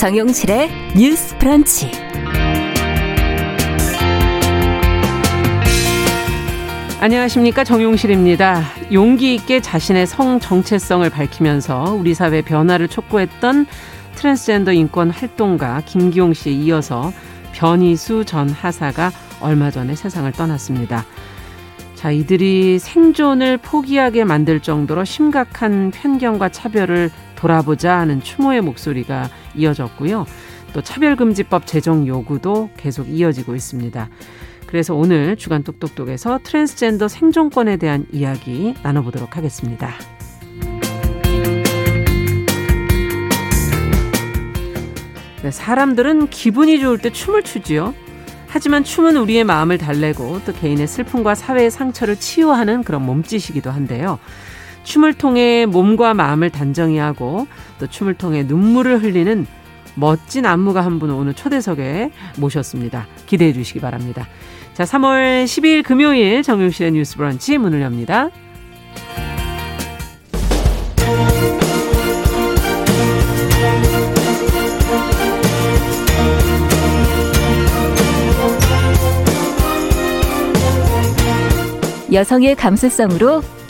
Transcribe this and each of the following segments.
정용실의 뉴스 브런치. 안녕하십니까 정용실입니다. 용기 있게 자신의 성 정체성을 밝히면서 우리 사회 변화를 촉구했던 트랜스젠더 인권 활동가 김기홍 씨에 이어서 변희수 전 하사가 얼마 전에 세상을 떠났습니다. 자, 이들이 생존을 포기하게 만들 정도로 심각한 편견과 차별을 돌아보자 하는 추모의 목소리가 이어졌고요. 또 차별금지법 제정 요구도 계속 이어지고 있습니다. 그래서 오늘 주간 똑똑똑에서 트랜스젠더 생존권에 대한 이야기 나눠보도록 하겠습니다. 네, 사람들은 기분이 좋을 때 춤을 추지요. 하지만 춤은 우리의 마음을 달래고 또 개인의 슬픔과 사회의 상처를 치유하는 그런 몸짓이기도 한데요. 춤을 통해 몸과 마음을 단정히 하고 또 춤을 통해 눈물을 흘리는 멋진 안무가 한 분 오늘 초대석에 모셨습니다. 기대해 주시기 바랍니다. 자, 3월 12일 금요일 정용실의 뉴스 브런치 문을 엽니다. 여성의 감수성으로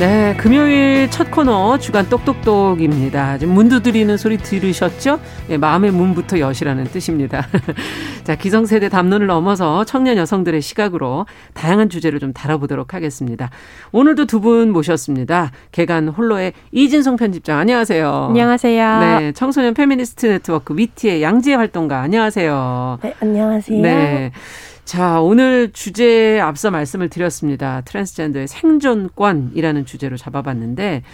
네, 금요일 첫 코너 주간 똑똑똑입니다. 지금 문 두드리는 소리 들으셨죠? 네, 마음의 문부터 여시라는 뜻입니다. 자, 기성세대 담론을 넘어서 청년 여성들의 시각으로 다양한 주제를 좀 다뤄보도록 하겠습니다. 오늘도 두 분 모셨습니다. 계간 홀로의 이진송 편집장, 안녕하세요. 안녕하세요. 네, 청소년 페미니스트 네트워크 위티의 양지혜 활동가, 안녕하세요. 네, 안녕하세요. 네. 자, 오늘 주제에 앞서 말씀을 드렸습니다. 트랜스젠더의 생존권이라는 주제로 잡아봤는데,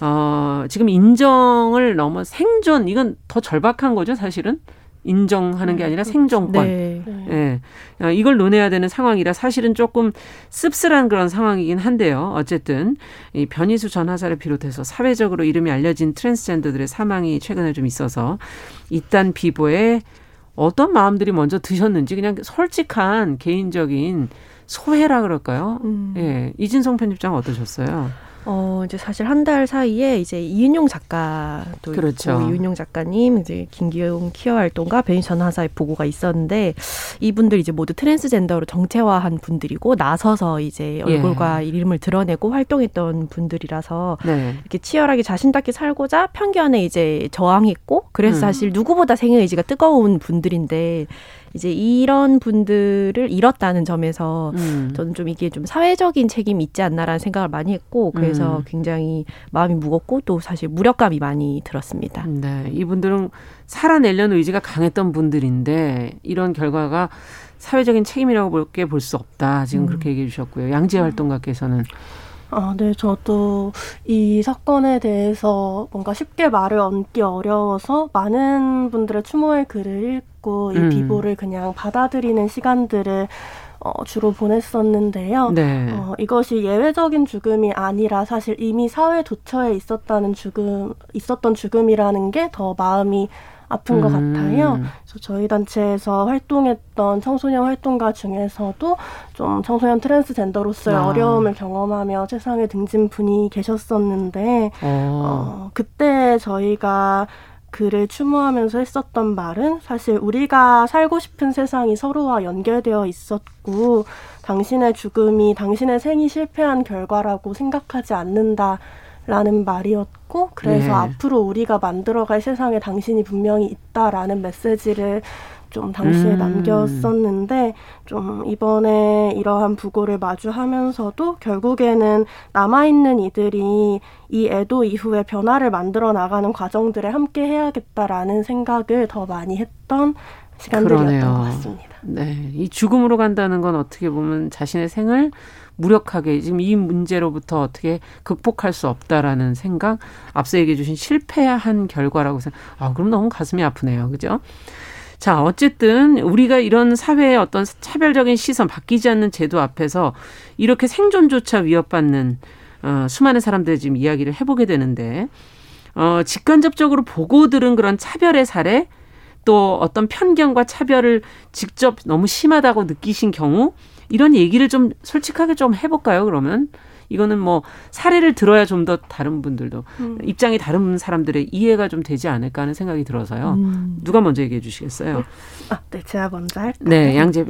어, 지금 인정을 넘어 생존, 이건 더 절박한 거죠, 사실은? 인정하는 게 아니라 생존권. 네. 예. 네. 이걸 논해야 되는 상황이라 사실은 조금 씁쓸한 그런 상황이긴 한데요. 어쨌든 이 변희수 전 하사를 비롯해서 사회적으로 이름이 알려진 트랜스젠더들의 사망이 최근에 좀 있어서 이딴 비보에 어떤 마음들이 먼저 드셨는지 그냥 솔직한 개인적인 소회라 그럴까요? 음. 예. 이진성 편집장 어떠셨어요? 어, 이제 사실 한 달 사이에 이제 이은용 작가도 그렇죠. 있고 이은용 작가님, 이제 김기홍 퀴어 활동가 변희수 하사의 부고가 있었는데 이분들 이제 모두 트랜스젠더로 정체화한 분들이고 나서서 이제 예. 얼굴과 예. 이름을 드러내고 활동했던 분들이라서 네. 이렇게 치열하게 자신답게 살고자 편견에 이제 저항했고 그래서 음. 사실 누구보다 생의 의지가 뜨거운 분들인데 이제 이런 분들을 잃었다는 점에서 음. 저는 좀 이게 좀 사회적인 책임이 있지 않나라는 생각을 많이 했고 그래서 음. 굉장히 마음이 무겁고 또 사실 무력감이 많이 들었습니다. 네, 이분들은 살아내려는 의지가 강했던 분들인데 이런 결과가 사회적인 책임이라고 볼게 볼 수 없다. 지금 음. 그렇게 얘기해 주셨고요. 양재 활동가께서는 아, 네, 저도 이 사건에 대해서 뭔가 쉽게 말을 얹기 어려워서 많은 분들의 추모의 글을 읽고 이 음. 비보를 그냥 받아들이는 시간들을 어, 주로 보냈었는데요. 네. 어, 이것이 예외적인 죽음이 아니라 사실 이미 사회 도처에 있었다는 죽음, 있었던 죽음이라는 게 더 마음이 아픈 음. 것 같아요. 그래서 저희 단체에서 활동했던 청소년 활동가 중에서도 좀 청소년 트랜스젠더로서의 아. 어려움을 경험하며 세상에 등진 분이 계셨었는데 어. 어, 그때 저희가 그를 추모하면서 했었던 말은 사실 우리가 살고 싶은 세상이 서로와 연결되어 있었고 당신의 죽음이 당신의 생이 실패한 결과라고 생각하지 않는다. 라는 말이었고 그래서 네. 앞으로 우리가 만들어갈 세상에 당신이 분명히 있다라는 메시지를 좀 당시에 음. 남겼었는데 좀 이번에 이러한 부고를 마주하면서도 결국에는 남아있는 이들이 이 애도 이후에 변화를 만들어 나가는 과정들에 함께 해야겠다라는 생각을 더 많이 했던 시간들이었던 그러네요. 것 같습니다. 네, 이 죽음으로 간다는 건 어떻게 보면 자신의 생을 무력하게 지금 이 문제로부터 어떻게 극복할 수 없다라는 생각 앞서 얘기해 주신 실패한 결과라고 생각. 아, 그럼 너무 가슴이 아프네요. 그죠? 자, 어쨌든 우리가 이런 사회의 어떤 차별적인 시선, 바뀌지 않는 제도 앞에서 이렇게 생존조차 위협받는 어, 수많은 사람들의 지금 이야기를 해보게 되는데, 어, 직간접적으로 보고 들은 그런 차별의 사례, 또 어떤 편견과 차별을 직접 너무 심하다고 느끼신 경우, 이런 얘기를 좀 솔직하게 좀 해볼까요, 그러면? 이거는 뭐 사례를 들어야 좀 더 다른 분들도 음. 입장이 다른 사람들의 이해가 좀 되지 않을까 하는 생각이 들어서요. 음. 누가 먼저 얘기해 주시겠어요? 아, 네, 제가 먼저 할까요? 네, 양재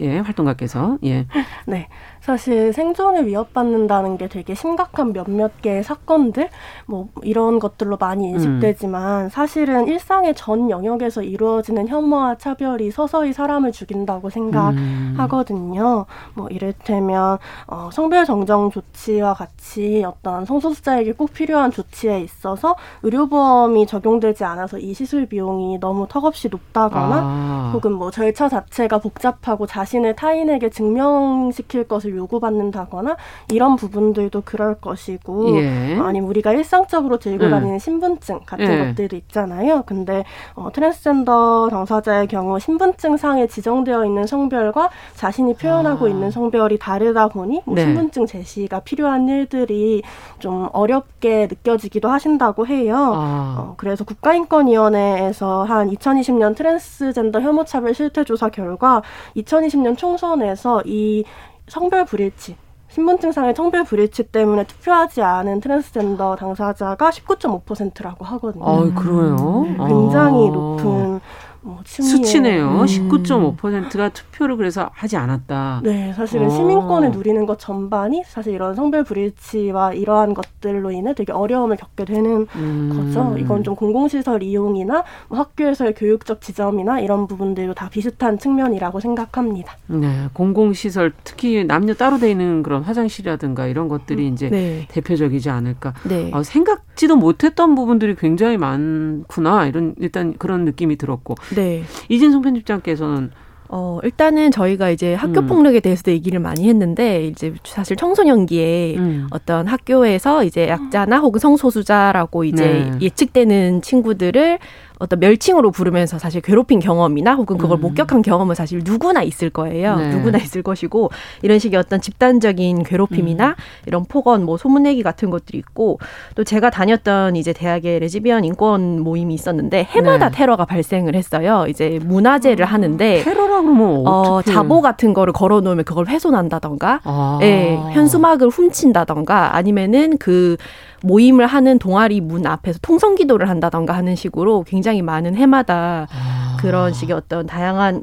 예, 활동가께서 예. 네. 사실 생존을 위협받는다는 게 되게 심각한 몇몇 개의 사건들 뭐 이런 것들로 많이 인식되지만 음. 사실은 일상의 전 영역에서 이루어지는 혐오와 차별이 서서히 사람을 죽인다고 생각하거든요. 음. 뭐 이를테면 어, 성별 정정 조치와 같이 어떤 성소수자에게 꼭 필요한 조치에 있어서 의료보험이 적용되지 않아서 이 시술 비용이 너무 턱없이 높다거나 아. 혹은 뭐 절차 자체가 복잡하고 자신을 타인에게 증명시킬 것을 요구받는다거나 이런 부분들도 그럴 것이고 예. 아니면 우리가 일상적으로 들고 음. 다니는 신분증 같은 예. 것들도 있잖아요. 근데 어, 트랜스젠더 당사자의 경우 신분증 상에 지정되어 있는 성별과 자신이 표현하고 아. 있는 성별이 다르다 보니 뭐 네. 신분증 제시가 필요한 일들이 좀 어렵게 느껴지기도 하신다고 해요. 아. 어, 그래서 국가인권위원회에서 한 2020년 트랜스젠더 혐오차별 실태조사 결과 2020년 총선에서 이 성별 불일치 신분증상의 성별 불일치 때문에 투표하지 않은 트랜스젠더 당사자가 19.5%라고 하거든요. 아, 그래요? 네, 굉장히 아. 높은 어, 수치네요. 음. 19.5%가 투표를 그래서 하지 않았다. 네, 사실은 어. 시민권을 누리는 것 전반이 사실 이런 성별 불일치와 이러한 것들로 인해 되게 어려움을 겪게 되는 음. 거죠. 이건 좀 공공시설 이용이나 뭐 학교에서의 교육적 지점이나 이런 부분들도 다 비슷한 측면이라고 생각합니다. 네, 공공시설 특히 남녀 따로 돼 있는 그런 화장실이라든가 이런 것들이 음. 이제 네. 대표적이지 않을까. 네. 어, 생각지도 못했던 부분들이 굉장히 많구나 이런 일단 그런 느낌이 들었고 네. 이진성 편집장께서는 어, 일단은 저희가 이제 학교 음. 폭력에 대해서도 얘기를 많이 했는데, 이제 사실 청소년기에 음. 어떤 학교에서 이제 약자나 혹은 성소수자라고 이제 네. 예측되는 친구들을 어떤 멸칭으로 부르면서 사실 괴롭힌 경험이나 혹은 그걸 음. 목격한 경험은 사실 누구나 있을 거예요. 네. 누구나 있을 것이고 이런 식의 어떤 집단적인 괴롭힘이나 음. 이런 폭언, 뭐 소문내기 같은 것들이 있고 또 제가 다녔던 이제 대학에 레즈비언 인권 모임이 있었는데 해마다 네. 테러가 발생을 했어요. 이제 문화제를 아, 하는데 테러라고 뭐 어, 자보 같은 거를 걸어 놓으면 그걸 훼손한다던가, 아. 예, 현수막을 훔친다던가 아니면은 그 모임을 하는 동아리 문 앞에서 통성 기도를 한다던가 하는 식으로 굉장히 많은 해마다 아. 그런 식의 어떤 다양한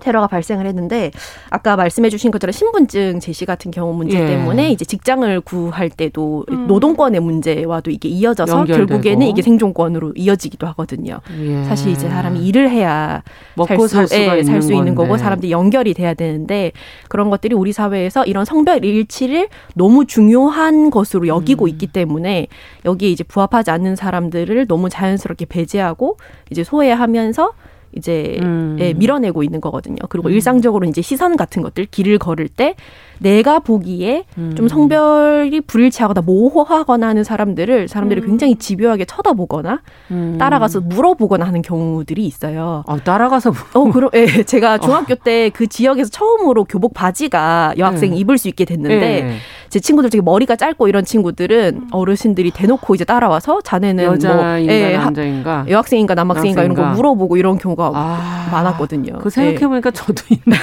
테러가 발생을 했는데 아까 말씀해 주신 것처럼 신분증 제시 같은 경우 문제 예. 때문에 이제 직장을 구할 때도 음. 노동권의 문제와도 이게 이어져서 연결되고. 결국에는 이게 생존권으로 이어지기도 하거든요. 예. 사실 이제 사람이 일을 해야 먹고 살, 수, 예, 살수 있는 거고 사람들이 연결이 돼야 되는데 그런 것들이 우리 사회에서 이런 성별 일치를 너무 중요한 것으로 여기고 음. 있기 때문에 여기에 이제 부합하지 않는 사람들을 너무 자연스럽게 배제하고 이제 소외하면서 이제 음. 예, 밀어내고 있는 거거든요. 그리고 음. 일상적으로 이제 시선 같은 것들 길을 걸을 때 내가 보기에 음. 좀 성별이 불일치하거나 모호하거나 하는 사람들을 사람들이 음. 굉장히 집요하게 쳐다보거나 음. 따라가서 물어보거나 하는 경우들이 있어요. 아, 따라가서 어, 그럼 예, 제가 중학교 어. 때그 지역에서 처음으로 교복 바지가 여학생이 네. 입을 수 있게 됐는데 네. 제 친구들 중에 머리가 짧고 이런 친구들은 음. 어르신들이 대놓고 이제 따라와서 자네는 여자인가 뭐 예, 남자인가 여학생인가 남학생인가 이런 거 물어보고 이런 경우가 아, 많았거든요. 그 생각해 보니까 예. 저도 있네요.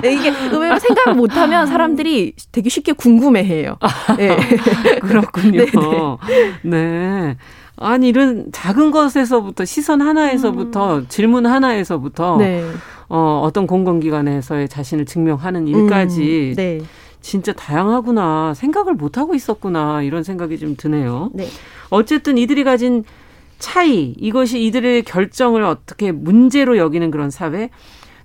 이게 의외로 생각 을 못하면 사람들이 되게 쉽게 궁금해해요. 네. 그렇군요. 네, 네. 아니 이런 작은 것에서부터 시선 하나에서부터 음. 질문 하나에서부터 네. 어, 어떤 공공기관에서의 자신을 증명하는 일까지 음. 네. 진짜 다양하구나 생각을 못 하고 있었구나 이런 생각이 좀 드네요. 네. 어쨌든 이들이 가진 차이 이것이 이들의 결정을 어떻게 문제로 여기는 그런 사회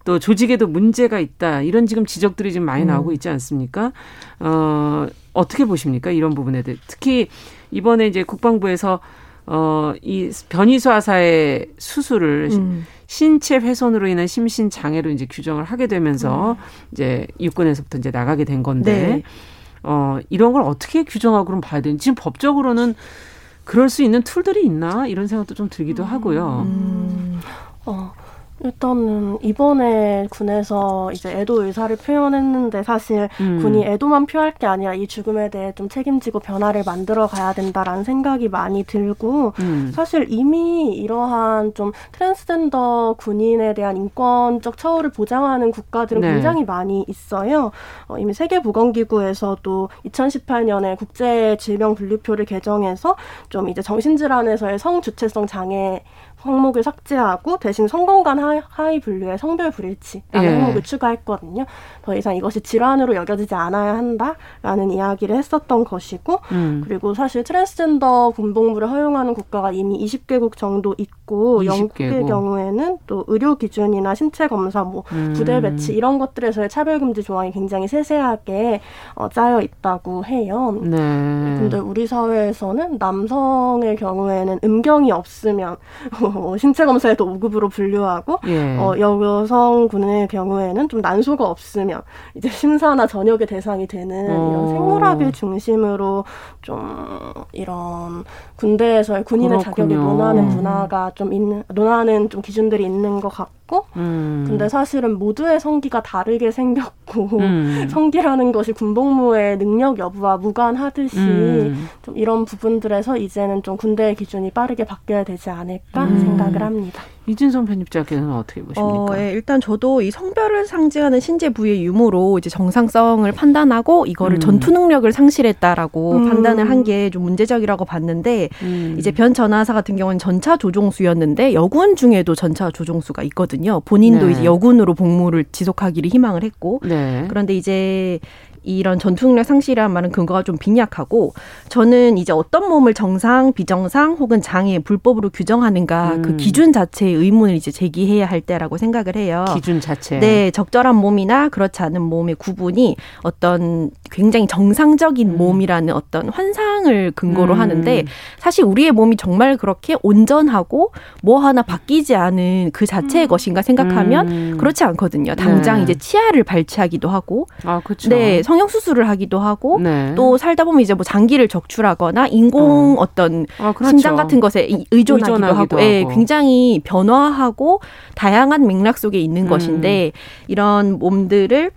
또 조직에도 문제가 있다 이런 지금 지적들이 좀 많이 음. 나오고 있지 않습니까? 어 어떻게 보십니까 이런 부분에 대해 특히 이번에 이제 국방부에서 어 이 변이수하사의 수술을 음. 신체 훼손으로 인한 심신 장애로 이제 규정을 하게 되면서 음. 이제 육군에서부터 이제 나가게 된 건데 네. 어 이런 걸 어떻게 규정하고 그럼 봐야 되는지 지금 법적으로는 그럴 수 있는 tool들이 있나 이런 생각도 좀 들기도 하고요. 음. 어. 일단은 이번에 군에서 이제 애도 의사를 표현했는데 사실 음. 군이 애도만 표할 게 아니라 이 죽음에 대해 좀 책임지고 변화를 만들어 가야 된다라는 생각이 많이 들고 음. 사실 이미 이러한 좀 트랜스젠더 군인에 대한 인권적 처우를 보장하는 국가들은 네. 굉장히 많이 있어요. 어, 이미 세계보건기구에서도 2018년에 국제 질병 분류표를 개정해서 좀 이제 정신질환에서의 성 주체성 장애 항목을 삭제하고 대신 성 건강 하위 분류의 성별 불일치라는 예. 항목을 추가했거든요. 더 이상 이것이 질환으로 여겨지지 않아야 한다라는 이야기를 했었던 것이고 음. 그리고 사실 트랜스젠더 군복무를 허용하는 국가가 이미 20개국 정도 있고 20개국. 영국의 경우에는 또 의료 기준이나 신체 검사, 뭐 음. 부대 배치 이런 것들에서의 차별 금지 조항이 굉장히 세세하게 어, 짜여 있다고 해요. 네. 근데 우리 사회에서는 남성의 경우에는 음경이 없으면 어, 신체 검사에도 5급으로 분류하고 예. 어, 여성 군의 경우에는 좀 난소가 없으면 이제 심사나 전역의 대상이 되는 어. 이런 생물학을 중심으로 좀 이런 군대에서의 군인의 그렇군요. 자격을 논하는 문화가 좀 있는 논하는 좀 기준들이 있는 것 같고. 있고 음. 근데 사실은 모두의 성기가 다르게 생겼고 음. 성기라는 것이 군복무의 능력 여부와 무관하듯이 음. 좀 이런 부분들에서 이제는 좀 군대의 기준이 빠르게 바뀌어야 되지 않을까 음. 생각을 합니다. 이진성 편집자께서는 어떻게 보십니까? 어, 예, 일단 저도 이 성별을 상징하는 신체 부위의 유무로 이제 정상성을 판단하고 이거를 음. 전투 능력을 상실했다라고 음. 판단을 한 게 좀 문제적이라고 봤는데 음. 이제 변 전하사 같은 경우는 전차 조종수였는데 여군 중에도 전차 조종수가 있거든요. 본인도 네. 이제 여군으로 복무를 지속하기를 희망을 했고 네. 그런데 이제 이런 전투능력 상실이라는 말은 근거가 좀 빈약하고 저는 이제 어떤 몸을 정상, 비정상 혹은 장애, 불법으로 규정하는가 그 음. 그 기준 자체의 의문을 이제 제기해야 할 때라고 생각을 해요. 기준 자체. 네, 적절한 몸이나 그렇지 않은 몸의 구분이 어떤 굉장히 정상적인 음. 몸이라는 어떤 환상을 근거로 음. 하는데 사실 우리의 몸이 정말 그렇게 온전하고 뭐 하나 바뀌지 않은 그 자체의 음. 것인가 생각하면 음. 그렇지 않거든요. 당장 네. 이제 치아를 발치하기도 하고 아, 그렇죠. 네, 성형 수술을 하기도 하고 네. 또 살다 보면 이제 뭐 장기를 적출하거나 인공 어. 떤 아, 그렇죠. 심장 같은 것에 의존하기도, 의존하기도 하고, 예, 하고. 예, 굉장히 변화하고 다양한 맥락 속에 있는 음. 것인데 이런 몸들을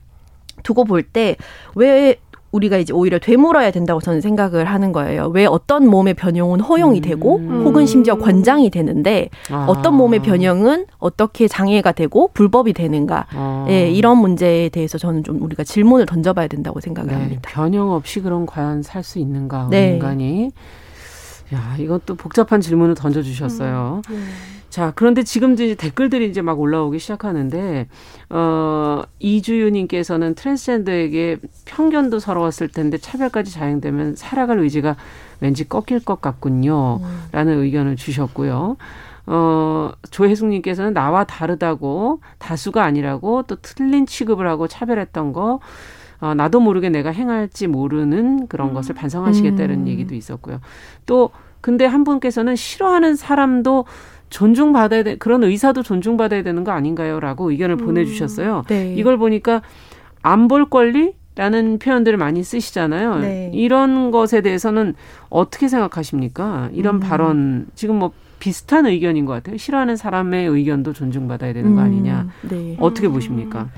두고 볼 때 왜 우리가 이제 오히려 되물어야 된다고 저는 생각을 하는 거예요. 왜 어떤 몸의 변형은 허용이 되고 음. 혹은 심지어 권장이 되는데 아. 어떤 몸의 변형은 어떻게 장애가 되고 불법이 되는가. 아. 예, 이런 문제에 대해서 저는 좀 우리가 질문을 던져봐야 된다고 생각을 네. 합니다. 변형 없이 그럼 과연 살 수 있는가 네. 인간이. 야, 이것도 복잡한 질문을 던져주셨어요. 음. 음. 자, 그런데 지금 이제 댓글들이 이제 막 올라오기 시작하는데, 어, 이주유님께서는 트랜스젠더에게 편견도 서러웠을 텐데 차별까지 자행되면 살아갈 의지가 왠지 꺾일 것 같군요. 음. 라는 의견을 주셨고요. 어, 조혜숙님께서는 나와 다르다고 다수가 아니라고 또 틀린 취급을 하고 차별했던 거, 어, 나도 모르게 내가 행할지 모르는 그런 음. 것을 반성하시겠다는 음. 얘기도 있었고요. 또, 근데 한 분께서는 싫어하는 사람도 존중받아야 돼 그런 의사도 존중받아야 되는 거 아닌가요?라고 의견을 음, 보내주셨어요. 네. 이걸 보니까 안 볼 권리 라는 표현들을 많이 쓰시잖아요. 네. 이런 것에 대해서는 어떻게 생각하십니까? 이런 음. 발언 지금 뭐 비슷한 의견인 것 같아요. 싫어하는 사람의 의견도 존중받아야 되는 거 음, 아니냐? 음, 네. 어떻게 보십니까?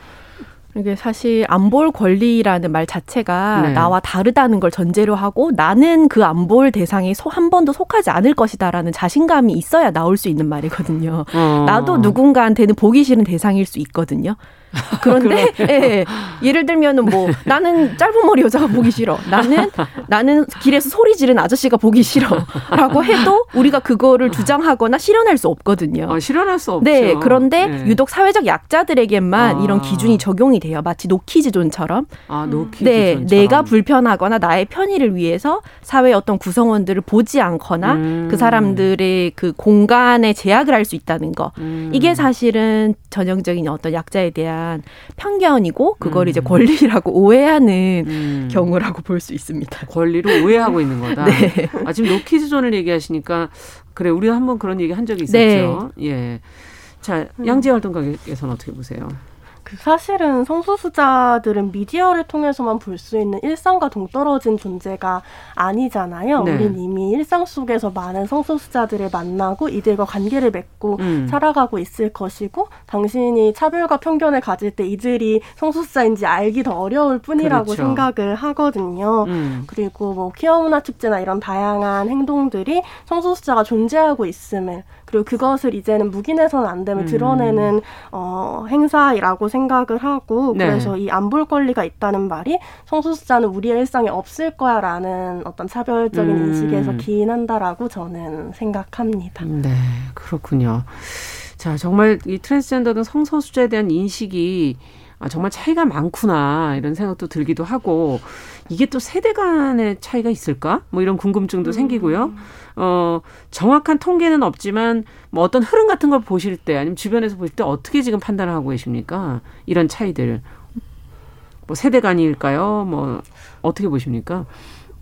이게 사실 안 볼 권리라는 말 자체가 네. 나와 다르다는 걸 전제로 하고 나는 그 안 볼 대상에 한 번도 속하지 않을 것이다라는 자신감이 있어야 나올 수 있는 말이거든요. 어. 나도 누군가한테는 보기 싫은 대상일 수 있거든요. 그런데 예, 예를 들면은 뭐 나는 짧은 머리 여자가 보기 싫어. 나는 나는 길에서 소리 지르는 아저씨가 보기 싫어라고 해도 우리가 그거를 주장하거나 실현할 수 없거든요. 아, 실현할 수 없죠. 네, 그런데 네. 유독 사회적 약자들에게만 아. 이런 기준이 적용이 돼요. 마치 노키즈존처럼. 아, 노키즈존. 네, 내가 불편하거나 나의 편의를 위해서 사회 어떤 구성원들을 보지 않거나 음. 그 사람들의 그 공간에 제약을 할 수 있다는 거. 음. 이게 사실은 전형적인 어떤 약자에 대한 대한 편견이고 그걸 음. 이제 권리라고 오해하는 음. 경우라고 볼 수 있습니다. 권리를 오해하고 있는 거다. 네. 아 지금 노키즈 존을 얘기하시니까 그래 우리가 한번 그런 얘기 한 적이 있었죠. 네. 예. 자, 양지혜 활동가께서는 어떻게 보세요? 그 사실은 성소수자들은 미디어를 통해서만 볼 수 있는 일상과 동떨어진 존재가 아니잖아요. 네. 우린 이미 일상 속에서 많은 성소수자들을 만나고 이들과 관계를 맺고 음. 살아가고 있을 것이고 당신이 차별과 편견을 가질 때 이들이 성소수자인지 알기 더 어려울 뿐이라고 그렇죠. 생각을 하거든요. 음. 그리고 뭐 퀴어 문화 축제나 이런 다양한 행동들이 성소수자가 존재하고 있음을 그리고 그것을 이제는 묵인해서는 안 됨을 음. 드러내는 어, 행사라고 생각을 하고 네. 그래서 이 안 볼 권리가 있다는 말이 성소수자는 우리의 일상에 없을 거야라는 어떤 차별적인 음. 인식에서 기인한다라고 저는 생각합니다. 네, 그렇군요. 자, 정말 이 트랜스젠더 등 성소수자에 대한 인식이 아, 정말 차이가 많구나 이런 생각도 들기도 하고 이게 또 세대 간의 차이가 있을까? 뭐 이런 궁금증도 음. 생기고요. 어, 정확한 통계는 없지만 뭐 어떤 흐름 같은 걸 보실 때 아니면 주변에서 보실 때 어떻게 지금 판단을 하고 계십니까? 이런 차이들. 뭐 세대 간일까요? 뭐 어떻게 보십니까?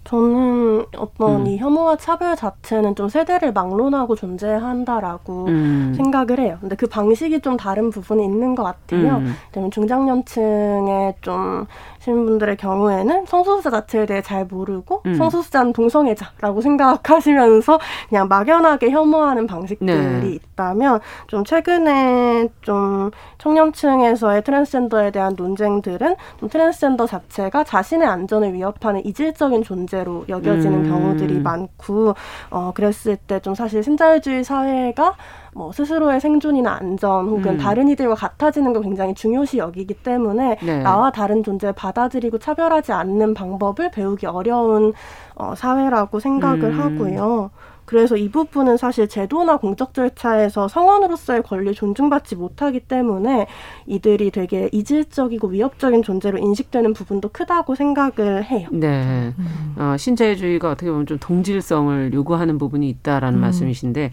저는 어떤 음. 이 혐오와 차별 자체는 좀 세대를 막론하고 존재한다라고 음. 생각을 해요. 근데 그 방식이 좀 다른 부분이 있는 것 같아요. 음. 중장년층의 좀 시민분들의 경우에는 성소수자 자체에 대해 잘 모르고 음. 성소수자는 동성애자라고 생각하시면서 그냥 막연하게 혐오하는 방식들이 네. 있다면 좀 최근에 좀 청년층에서의 트랜스젠더에 대한 논쟁들은 좀 트랜스젠더 자체가 자신의 안전을 위협하는 이질적인 존재로 여겨지는 음. 경우들이 많고 어 그랬을 때 좀 사실 신자유주의 사회가 뭐 스스로의 생존이나 안전 혹은 음. 다른 이들과 같아지는 걸 굉장히 중요시 여기기 때문에 네. 나와 다른 존재를 받아들이고 차별하지 않는 방법을 배우기 어려운 어, 사회라고 생각을 음. 하고요. 그래서 이 부분은 사실 제도나 공적 절차에서 성원으로서의 권리를 존중받지 못하기 때문에 이들이 되게 이질적이고 위협적인 존재로 인식되는 부분도 크다고 생각을 해요. 네. 음. 어, 신자유주의가 어떻게 보면 좀 동질성을 요구하는 부분이 있다라는 음. 말씀이신데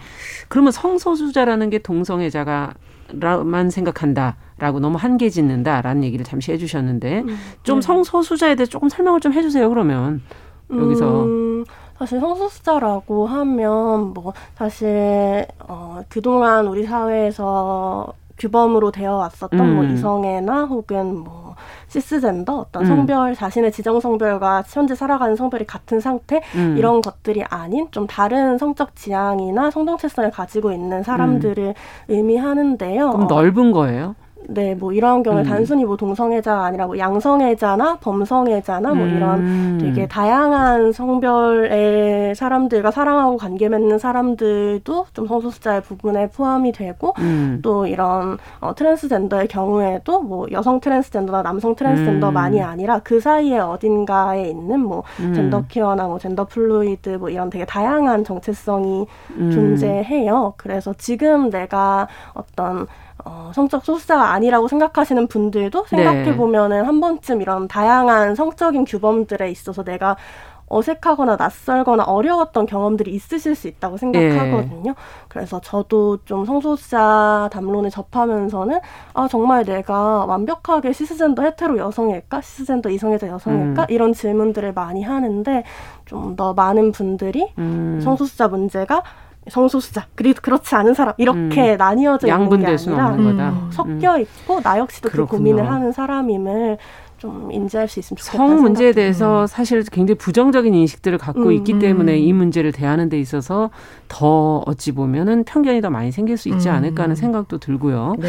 그러면 성소수자라는 게 동성애자가 만 생각한다라고 너무 한계 짓는다라는 얘기를 잠시 해주셨는데 음. 좀 네. 성소수자에 대해 조금 설명을 좀 해주세요 그러면 여기서 음, 사실 성소수자라고 하면 뭐 사실 어 그동안 우리 사회에서 규범으로 되어 왔었던 뭐 음. 뭐 이성애나 혹은 뭐 시스젠더 어떤 음. 성별 자신의 지정 성별과 현재 살아가는 성별이 같은 상태 음. 이런 것들이 아닌 좀 다른 성적 지향이나 성정체성을 가지고 있는 사람들을 음. 의미하는데요. 그럼 넓은 거예요? 네, 뭐 이런 경우에 음. 단순히 뭐 동성애자가 아니라 뭐 양성애자나 범성애자나 뭐 음. 이런 되게 다양한 성별의 사람들과 사랑하고 관계 맺는 사람들도 좀 성소수자의 부분에 포함이 되고 음. 또 이런 어, 트랜스젠더의 경우에도 뭐 여성 트랜스젠더나 남성 트랜스젠더만이 음. 아니라 그 사이에 어딘가에 있는 뭐 음. 젠더 퀴어나 뭐 gender fluid 뭐 이런 되게 다양한 정체성이 음. 존재해요. 그래서 지금 내가 어떤 어, 성적 소수자가 아니라고 생각하시는 분들도 생각해 보면은 네. 한 번쯤 이런 다양한 성적인 규범들에 있어서 내가 어색하거나 낯설거나 어려웠던 경험들이 있으실 수 있다고 생각하거든요. 네. 그래서 저도 좀 성소수자 담론을 접하면서는 아 정말 내가 완벽하게 시스젠더 헤테로 여성일까, 시스젠더 이성애자 여성일까 음. 이런 질문들을 많이 하는데 좀 더 많은 분들이 음. 성소수자 문제가 성소수자 그리고 그렇지 않은 사람 이렇게 음. 나뉘어져 있는 게 아니라 음. 섞여 있고 나 역시도 그렇군요. 그 고민을 하는 사람임을 좀 인지할 수 있으면 좋겠다. 성 문제에 대해서 사실 굉장히 부정적인 인식들을 갖고 음, 있기 때문에 이 문제를 대하는 데 있어서 더 어찌 보면은 편견이 더 많이 생길 수 있지 음. 않을까 하는 생각도 들고요. 네.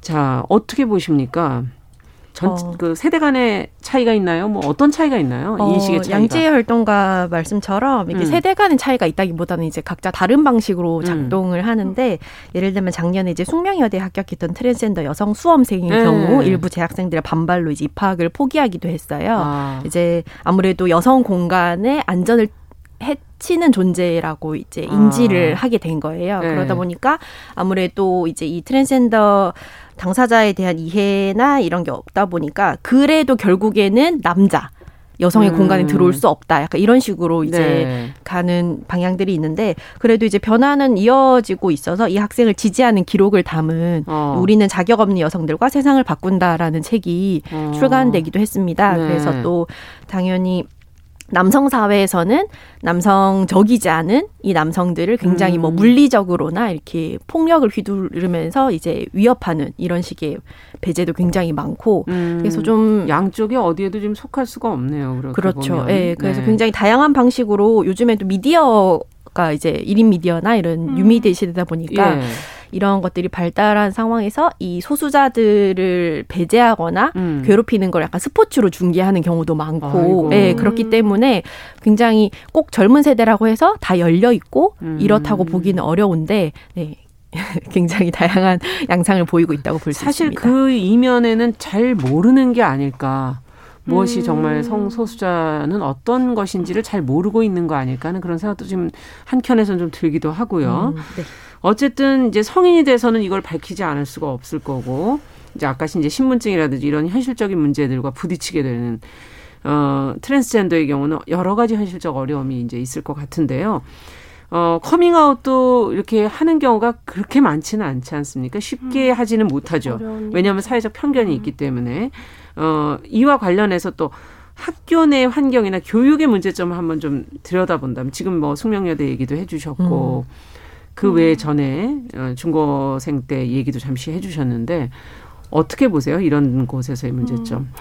자, 어떻게 보십니까? 전, 어. 그 세대 간의 차이가 있나요? 뭐 어떤 차이가 있나요? 어, 인식의 차이가. 양지의 활동가 말씀처럼 이게 음. 세대 간의 차이가 있다기보다는 이제 각자 다른 방식으로 음. 작동을 음. 하는데 예를 들면 작년에 이제 숙명여대에 합격했던 트랜스젠더 여성 수험생의 네. 경우 일부 재학생들의 반발로 이제 입학을 포기하기도 했어요. 아. 이제 아무래도 여성 공간의 안전을 해치는 존재라고 이제 인지를 아. 하게 된 거예요. 네. 그러다 보니까 아무래도 이제 이 트랜스젠더 당사자에 대한 이해나 이런 게 없다 보니까 그래도 결국에는 남자 여성의 음. 공간에 들어올 수 없다. 약간 이런 식으로 이제 네. 가는 방향들이 있는데 그래도 이제 변화는 이어지고 있어서 이 학생을 지지하는 기록을 담은 어. 우리는 자격 없는 여성들과 세상을 바꾼다라는 책이 어. 출간되기도 했습니다. 네. 그래서 또 당연히 남성 사회에서는 남성적이지 않은 이 남성들을 굉장히 뭐 음. 뭐 물리적으로나 이렇게 폭력을 휘두르면서 이제 위협하는 이런 식의 배제도 굉장히 많고 음. 그래서 좀 양쪽에 어디에도 좀 속할 수가 없네요. 그렇죠. 예. 네, 그래서 네. 굉장히 다양한 방식으로 요즘에 또 미디어 가 이제 1인 미디어나 이런 음. 유미디어 시대다 보니까 예. 이런 것들이 발달한 상황에서 이 소수자들을 배제하거나 음. 괴롭히는 걸 약간 스포츠로 중계하는 경우도 많고, 예, 그렇기 때문에 굉장히 꼭 젊은 세대라고 해서 다 열려 있고 음. 이렇다고 보기는 어려운데, 네. 굉장히 다양한 양상을 보이고 있다고 볼 수 있습니다. 사실 그 이면에는 잘 모르는 게 아닐까. 무엇이 음. 정말 성소수자는 어떤 것인지를 잘 모르고 있는 거 아닐까 하는 그런 생각도 지금 한켠에서는 좀 들기도 하고요. 음, 네. 어쨌든 이제 성인이 돼서는 이걸 밝히지 않을 수가 없을 거고 이제 아까 이제 신분증이라든지 이런 현실적인 문제들과 부딪히게 되는 어 트랜스젠더의 경우는 여러 가지 현실적 어려움이 이제 있을 것 같은데요. 어, 커밍아웃도 이렇게 하는 경우가 그렇게 많지는 않지 않습니까? 쉽게 음. 하지는 못하죠. 왜냐하면 사회적 편견이 음. 있기 때문에. 어, 이와 관련해서 또 학교 내 환경이나 교육의 문제점을 한번 좀 들여다본다면 지금 뭐 숙명여대 얘기도 해주셨고 음. 그 외에 음. 전에 어, 중고생 때 얘기도 잠시 해주셨는데 어떻게 보세요? 이런 곳에서의 문제점. 음.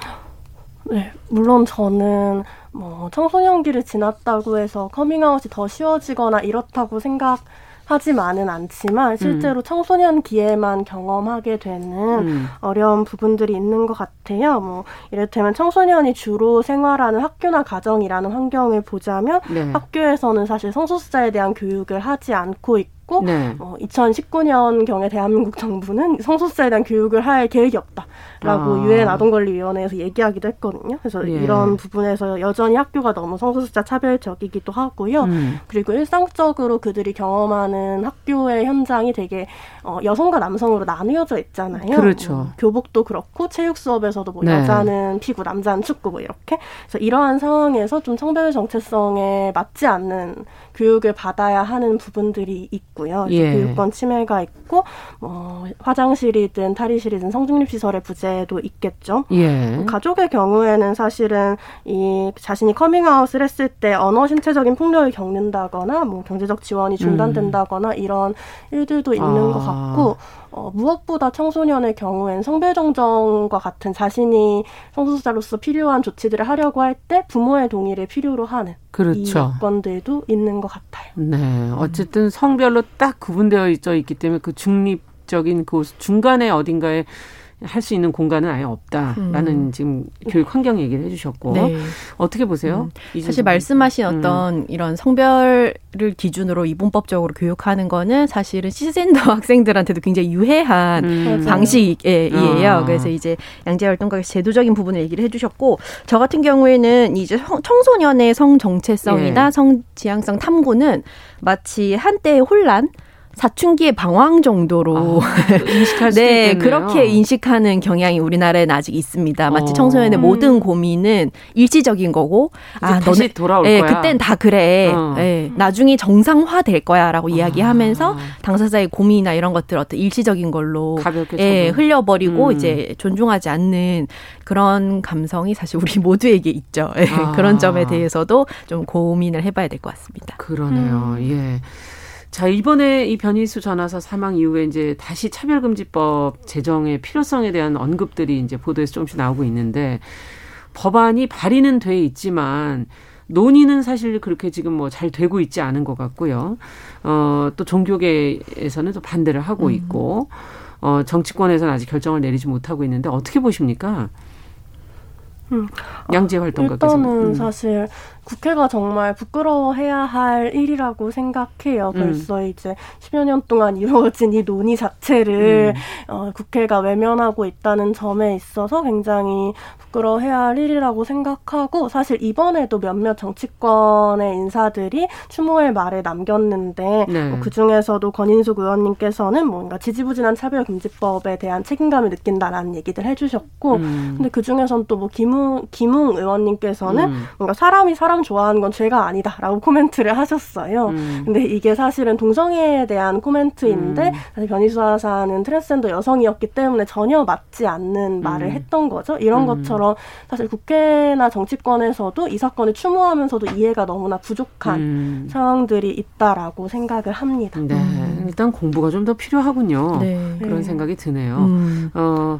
네, 물론 저는 뭐 청소년기를 지났다고 해서 커밍아웃이 더 쉬워지거나 이렇다고 생각. 하지만은 않지만 실제로 음. 청소년기에만 경험하게 되는 음. 어려운 부분들이 있는 것 같아요. 뭐 이를테면 청소년이 주로 생활하는 학교나 가정이라는 환경을 보자면 네. 학교에서는 사실 성소수자에 대한 교육을 하지 않고 있고 있고 네. 어, 2019년 경에 대한민국 정부는 성소수자에 대한 교육을 할 계획이 없다 라고 아. 유엔 아동권리위원회에서 얘기하기도 했거든요. 그래서 예. 이런 부분에서 여전히 학교가 너무 성소수자 차별적이기도 하고요. 음. 그리고 일상적으로 그들이 경험하는 학교의 현장이 되게 어, 여성과 남성으로 나뉘어져 있잖아요. 그렇죠. 뭐, 교복도 그렇고 체육 수업에서도 뭐 네. 여자는 피구, 남자는 축구 뭐 이렇게. 그래서 이러한 상황에서 좀 성별 정체성에 맞지 않는 교육을 받아야 하는 부분들이 있고요. 예. 교육권 침해가 있고 뭐 화장실이든 탈의실이든 성중립 시설의 부재도 있겠죠. 예. 가족의 경우에는 사실은 이 자신이 커밍아웃을 했을 때 언어 신체적인 폭력을 겪는다거나 뭐 경제적 지원이 중단된다거나 음. 이런 일들도 있는 아. 것 같고 어, 무엇보다 청소년의 경우엔 성별정정과 같은 자신이 성소수자로서 필요한 조치들을 하려고 할 때 부모의 동의를 필요로 하는 그렇죠. 이 여건들도 있는 것 같아요. 네, 어쨌든 성별로 딱 구분되어 있기 때문에 그 중립 적인 그 중간에 어딘가에 할 수 있는 공간은 아예 없다라는 음. 지금 교육 환경 얘기를 해주셨고 네. 어떻게 보세요? 음. 사실 말씀하신 음. 어떤 이런 성별을 기준으로 이분법적으로 교육하는 거는 사실은 시스젠더 학생들한테도 굉장히 유해한 음. 방식이에요. 아. 그래서 이제 양재 활동가에서 제도적인 부분을 얘기를 해주셨고 저 같은 경우에는 이제 청소년의 성 정체성이나 예. 성 지향성 탐구는 마치 한때의 혼란 사춘기의 방황 정도로 아, 인식할 수 네, 있겠네요. 그렇게 인식하는 경향이 우리나라에는 아직 있습니다. 마치 어. 청소년의 모든 고민은 일시적인 거고 아, 너네 돌아올 네, 거야. 그땐 다 그래. 어. 네, 나중에 정상화 될 거야라고 아. 이야기하면서 당사자의 고민이나 이런 것들 어떤 일시적인 걸로 가볍게 예, 흘려버리고 음. 이제 존중하지 않는 그런 감성이 사실 우리 모두에게 있죠. 예, 아. 그런 점에 대해서도 좀 고민을 해봐야 될 것 같습니다. 그러네요. 음. 예. 자, 이번에 이 변희수 전화사 사망 이후에 이제 다시 차별금지법 제정의 필요성에 대한 언급들이 이제 보도에서 조금씩 나오고 있는데 법안이 발의는 돼 있지만 논의는 사실 그렇게 지금 뭐 잘 되고 있지 않은 것 같고요. 어, 또 종교계에서는 또 반대를 하고 음. 있고, 어, 정치권에서는 아직 결정을 내리지 못하고 있는데 어떻게 보십니까? 음. 양재 활동가께서 일단은 음. 사실 국회가 정말 부끄러워해야 할 일이라고 생각해요. 음. 벌써 이제 10여 년 동안 이루어진 이 논의 자체를 음. 어, 국회가 외면하고 있다는 점에 있어서 굉장히 부끄러워해야 할 일이라고 생각하고 사실 이번에도 몇몇 정치권의 인사들이 추모의 말을 남겼는데 네. 뭐 그중에서도 권인숙 의원님께서는 뭔가 지지부진한 차별금지법에 대한 책임감을 느낀다라는 얘기들 해주셨고 음. 근데 그중에선 또 뭐 김 김웅, 김웅 의원님께서는 음. 뭔가 사람이 사람 좋아하는 건 죄가 아니다라고 코멘트를 하셨어요. 음. 근데 이게 사실은 동성애에 대한 코멘트인데 음. 사실 변희수 하사는 트랜스젠더 여성이었기 때문에 전혀 맞지 않는 말을 음. 했던 거죠. 이런 음. 것처럼 사실 국회나 정치권에서도 이 사건을 추모하면서도 이해가 너무나 부족한 음. 상황들이 있다라고 생각을 합니다. 네, 일단 공부가 좀 더 필요하군요. 네. 그런 네. 생각이 드네요. 어.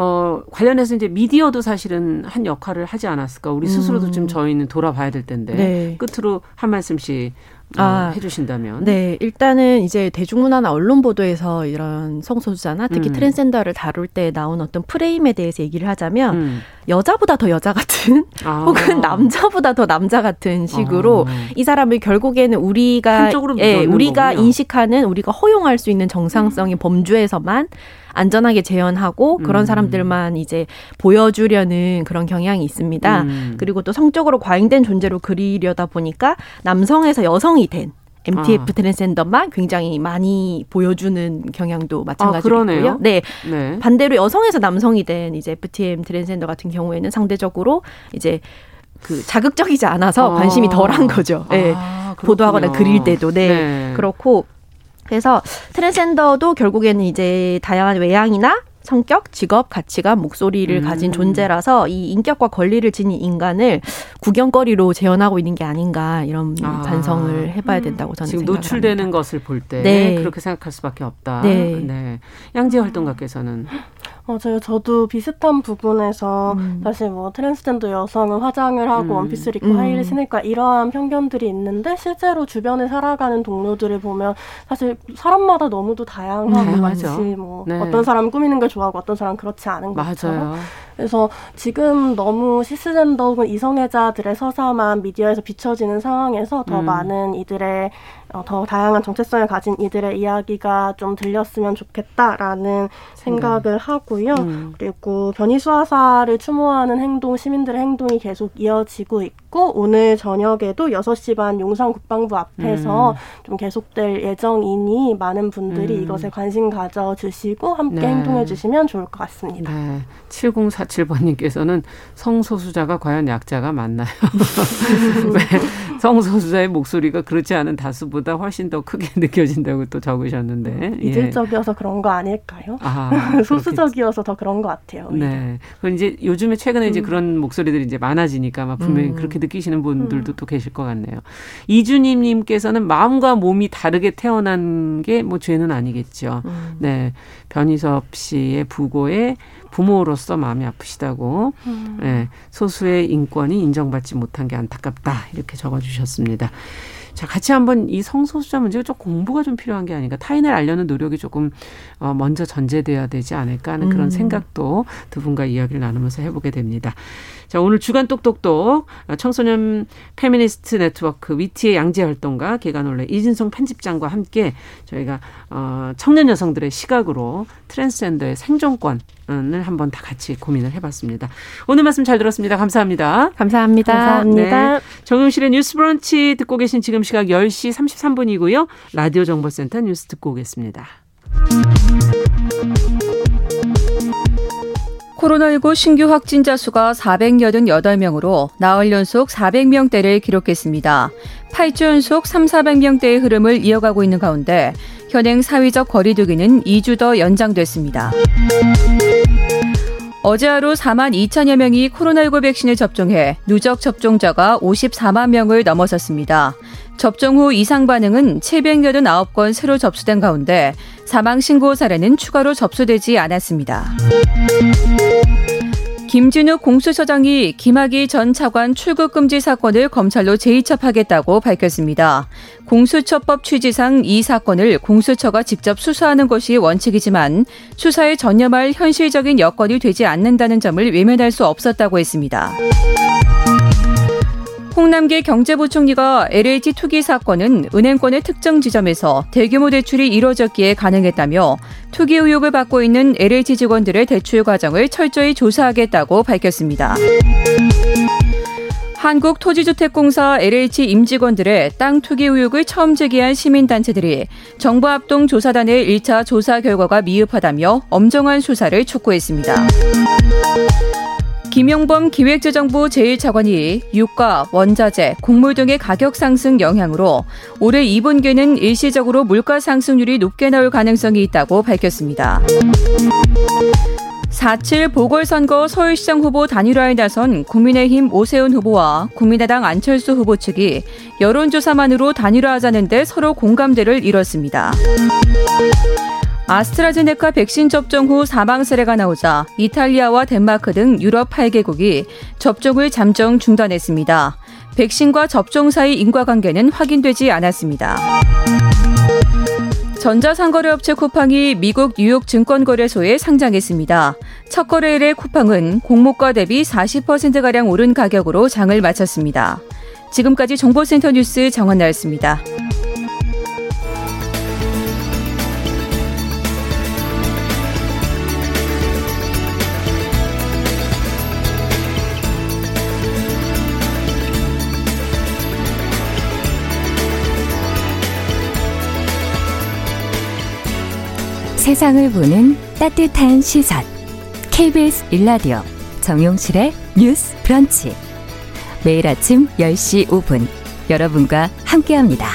어, 관련해서 이제 미디어도 사실은 한 역할을 하지 않았을까. 우리 스스로도 음. 좀 저희는 돌아봐야 될 텐데. 네. 끝으로 한 말씀씩 어, 아, 해주신다면. 네, 일단은 이제 대중문화나 언론 보도에서 이런 성소수자나 특히 음. 트랜스젠더를 다룰 때 나온 어떤 프레임에 대해서 얘기를 하자면 음. 여자보다 더 여자 같은 아. 혹은 남자보다 더 남자 같은 식으로 아. 이 사람을 결국에는 우리가 예, 우리가 거군요. 인식하는 우리가 허용할 수 있는 정상성의 음. 범주에서만 안전하게 재현하고 그런 음. 사람들만 이제 보여주려는 그런 경향이 있습니다. 음. 그리고 또 성적으로 과잉된 존재로 그리려다 보니까 남성에서 여성이 된 MTF 아. 트랜스젠더만 굉장히 많이 보여주는 경향도 마찬가지고요. 아, 네. 네. 반대로 여성에서 남성이 된 이제 FTM 트랜스젠더 같은 경우에는 상대적으로 이제 그 자극적이지 않아서 아. 관심이 덜한 거죠. 네. 아, 보도하거나 그릴 때도 네. 네. 그렇고 그래서 트랜스젠더도 결국에는 이제 다양한 외향이나 성격, 직업, 가치관, 목소리를 음. 가진 존재라서 이 인격과 권리를 지닌 인간을 구경거리로 재현하고 있는 게 아닌가 이런 아. 반성을 해봐야 된다고 저는 지금 생각합니다. 노출되는 것을 볼때 네. 그렇게 생각할 수밖에 없다. 네. 네. 양재 활동가께서는 맞아요. 저도 비슷한 부분에서 음. 사실 뭐 트랜스젠더 여성은 화장을 하고 음. 원피스를 입고 음. 하이힐을 신을까 이러한 편견들이 있는데 실제로 주변에 살아가는 동료들을 보면 사실 사람마다 너무도 다양하고 음, 마치 뭐 네. 어떤 사람은 꾸미는 걸 좋아하고 어떤 사람은 그렇지 않은 것처럼 그래서 지금 너무 시스젠더 혹은 이성애자들의 서사만 미디어에서 비춰지는 상황에서 더 음. 많은 이들의 어, 더 다양한 정체성을 가진 이들의 이야기가 좀 들렸으면 좋겠다라는 생각을 하고요. 음. 그리고 변이 수화사를 추모하는 행동, 시민들의 행동이 계속 이어지고 있고 오늘 저녁에도 여섯 시반 용산 국방부 앞에서 음. 좀 계속될 예정이니 많은 분들이 음. 이것에 관심 가져 주시고 함께 네. 행동해 주시면 좋을 것 같습니다. 네. 7047번님께서는 성소수자가 과연 약자가 맞나요? 왜 성소수자의 목소리가 그렇지 않은 다수분 보다 훨씬 더 크게 느껴진다고 또 적으셨는데 음, 예. 이질적이어서 예. 그런 거 아닐까요? 아, 소수적이어서 더 그런 것 같아요. 네. 그 이제 요즘에 최근에 음. 이제 그런 목소리들이 이제 많아지니까 막 분명히 음. 그렇게 느끼시는 분들도 음. 또 계실 것 같네요. 이주님님께서는 마음과 몸이 다르게 태어난 게 뭐 죄는 아니겠죠. 음. 네. 변희수 씨의 부고에 부모로서 마음이 아프시다고 음. 네, 소수의 인권이 인정받지 못한 게 안타깝다 이렇게 적어주셨습니다. 자, 같이 한번 이 성소수자 문제가 좀 공부가 좀 필요한 게 아닌가. 타인을 알려는 노력이 조금 어, 먼저 전제돼야 되지 않을까 하는 그런 음. 생각도 두 분과 이야기를 나누면서 해보게 됩니다. 자, 오늘 주간 똑똑똑 어, 청소년 페미니스트 네트워크 위티의 양재 활동가 계간홀로 이진송 편집장과 함께 저희가 어, 청년 여성들의 시각으로 트랜스젠더의 생존권을 한번 다 같이 고민을 해봤습니다. 오늘 말씀 잘 들었습니다. 감사합니다. 감사합니다. 감사합니다. 네. 정용실의 뉴스 브런치 듣고 계신 지금 시각 10시 33분이고요. 라디오 정보센터 뉴스 듣고 오겠습니다. 코로나19 신규 확진자 수가 488명으로 나흘 연속 400명대를 기록했습니다. 8주 연속 3, 400명대의 흐름을 이어가고 있는 가운데 현행 사회적 거리두기는 2주 더 연장됐습니다. 어제 하루 4만 2천여 명이 코로나19 백신을 접종해 누적 접종자가 54만 명을 넘어섰습니다. 접종 후 이상 반응은 789건 새로 접수된 가운데 사망 신고 사례는 추가로 접수되지 않았습니다. 김진욱 공수처장이 김학의 전 차관 출국 금지 사건을 검찰로 재이첩하겠다고 밝혔습니다. 공수처법 취지상 이 사건을 공수처가 직접 수사하는 것이 원칙이지만 수사에 전념할 현실적인 여건이 되지 않는다는 점을 외면할 수 없었다고 했습니다. 홍남기 경제부총리가 LH 투기 사건은 은행권의 특정 지점에서 대규모 대출이 이뤄졌기에 가능했다며 투기 의혹을 받고 있는 LH 직원들의 대출 과정을 철저히 조사하겠다고 밝혔습니다. 한국토지주택공사 LH 임직원들의 땅 투기 의혹을 처음 제기한 시민단체들이 정부 합동 조사단의 1차 조사 결과가 미흡하다며 엄정한 수사를 촉구했습니다. 김영범 기획재정부 제1차관이 유가, 원자재, 곡물 등의 가격 상승 영향으로 올해 2분기는 일시적으로 물가 상승률이 높게 나올 가능성이 있다고 밝혔습니다. 4.7 보궐선거 서울시장 후보 단일화에 나선 국민의힘 오세훈 후보와 국민의당 안철수 후보 측이 여론조사만으로 단일화하자는데 서로 공감대를 이뤘습니다. 아스트라제네카 백신 접종 후 사망 사례가 나오자 이탈리아와 덴마크 등 유럽 8개국이 접종을 잠정 중단했습니다. 백신과 접종 사이 인과관계는 확인되지 않았습니다. 전자상거래업체 쿠팡이 미국 뉴욕 증권거래소에 상장했습니다. 첫 거래일의 쿠팡은 공모가 대비 40%가량 오른 가격으로 장을 마쳤습니다. 지금까지 정보센터 뉴스 정원나였습니다. 세상을 보는 따뜻한 시선. KBS 일라디오 정용실의 뉴스 브런치. 매일 아침 10시 5분 여러분과 함께합니다.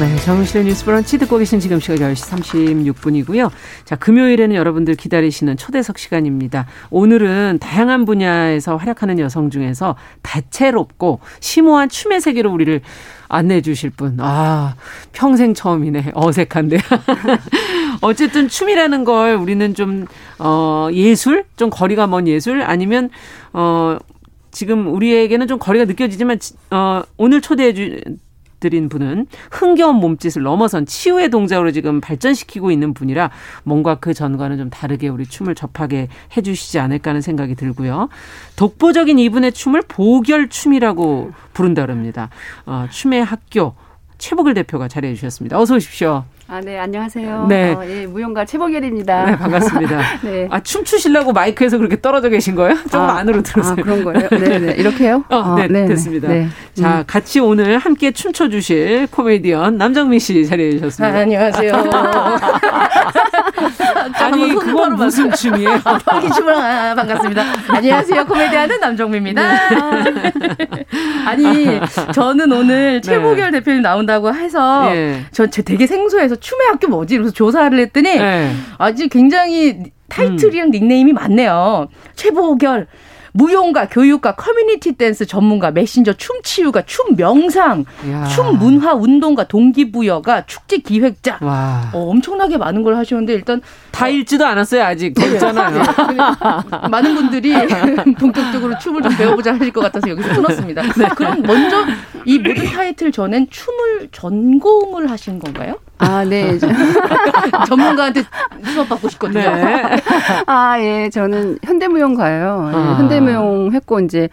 네, 정실의 뉴스 브런치 듣고 계신 지금 시각 10시 36분이고요. 자, 금요일에는 여러분들 기다리시는 초대석 시간입니다. 오늘은 다양한 분야에서 활약하는 여성 중에서 다채롭고 심오한 춤의 세계로 우리를 안내해 주실 분. 아, 평생 처음이네. 어색한데. 어쨌든 춤이라는 걸 우리는 좀, 어, 예술? 좀 거리가 먼 예술? 아니면, 어, 지금 우리에게는 좀 거리가 느껴지지만, 어, 오늘 초대해 주, 드린 분은 흥겨운 몸짓을 넘어선 치유의 동작으로 지금 발전시키고 있는 분이라 뭔가 그 전과는 좀 다르게 우리 춤을 접하게 해주시지 않을까 하는 생각이 들고요. 독보적인 이분의 춤을 보결춤이라고 부른다 그럽니다. 어, 춤의 학교 최복을 대표가 자리해 주셨습니다. 어서 오십시오. 아, 네, 안녕하세요. 네. 어, 예, 무용가 최복열입니다. 네, 반갑습니다. 네. 아, 춤추시려고 마이크에서 그렇게 떨어져 계신 거예요? 조금 아, 안으로 들어서요. 아, 그런 거예요? 네, 네. 이렇게요? 어, 어, 네, 네, 됐습니다. 네. 자, 음. 같이 오늘 함께 춤춰주실 코미디언 남정미 씨 자리해 주셨습니다. 아, 안녕하세요. 아니, 그건 무슨 춤이에요? 이 춤을, 아, 반갑습니다. 안녕하세요. 코미디언은 남정미입니다. 네. 아니, 저는 오늘 최보결 네. 대표님 나온다고 해서 네. 저 되게 생소해서 춤의 학교 뭐지? 그래서 조사를 했더니 네. 아주 굉장히 타이틀이랑 음. 닉네임이 많네요. 최보결 무용가, 교육가, 커뮤니티 댄스 전문가, 메신저, 춤치유가, 춤 명상, 야. 춤 문화 운동가, 동기부여가, 축제 기획자. 와. 어, 엄청나게 많은 걸 하셨는데 일단 다 읽지도 않았어요 아직. 괜찮아요. 네. 많은 분들이 본격적으로 춤을 좀 배워보자 하실 것 같아서 여기서 끊었습니다. 네. 그럼 먼저 이 모든 타이틀 전엔 춤을 전공을 하신 건가요? 아, 네. 전문가한테 수업 받고 싶거든요. 네. 아, 예. 저는 현대무용가요. 예, 아. 현대무용 했고, 이제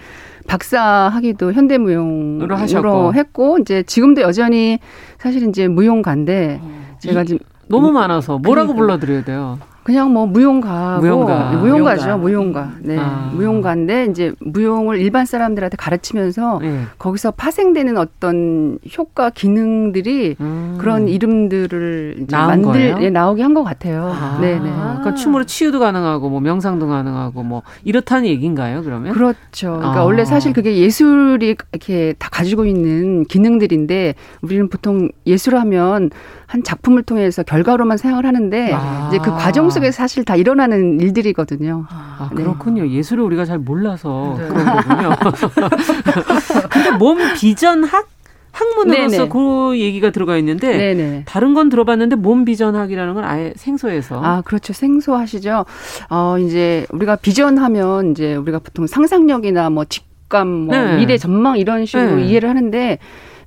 박사 학위도 현대무용으로 하셨고. 했고, 이제 지금도 여전히 사실 이제 무용가인데, 제가 지금 너무 많아서 뭐라고 그러니까. 불러드려야 돼요? 그냥 뭐 무용가고 무용가. 무용가죠 무용가 네 아. 무용가인데 이제 무용을 일반 사람들한테 가르치면서 네. 거기서 파생되는 어떤 효과 기능들이 음. 그런 이름들을 이제 만들 예, 나오게 한 것 같아요. 아. 네네. 그러니까 춤으로 치유도 가능하고 뭐 명상도 가능하고 뭐 이렇다는 얘기인가요? 그러면 그렇죠. 그러니까 아. 원래 사실 그게 예술이 이렇게 다 가지고 있는 기능들인데 우리는 보통 예술하면 한 작품을 통해서 결과로만 생각을 하는데 아. 이제 그 과정 속에 사실 다 일어나는 일들이거든요. 아, 네. 그렇군요. 예술을 우리가 잘 몰라서 네. 그런 거군요. 근데 몸 비전 학 학문으로서 네네. 그 얘기가 들어가 있는데 네네. 다른 건 들어봤는데 몸 비전학이라는 건 아예 생소해서 아 그렇죠 생소하시죠 어 이제 우리가 비전하면 이제 우리가 보통 상상력이나 뭐 직감 뭐 네. 미래 전망 이런 식으로 네. 이해를 하는데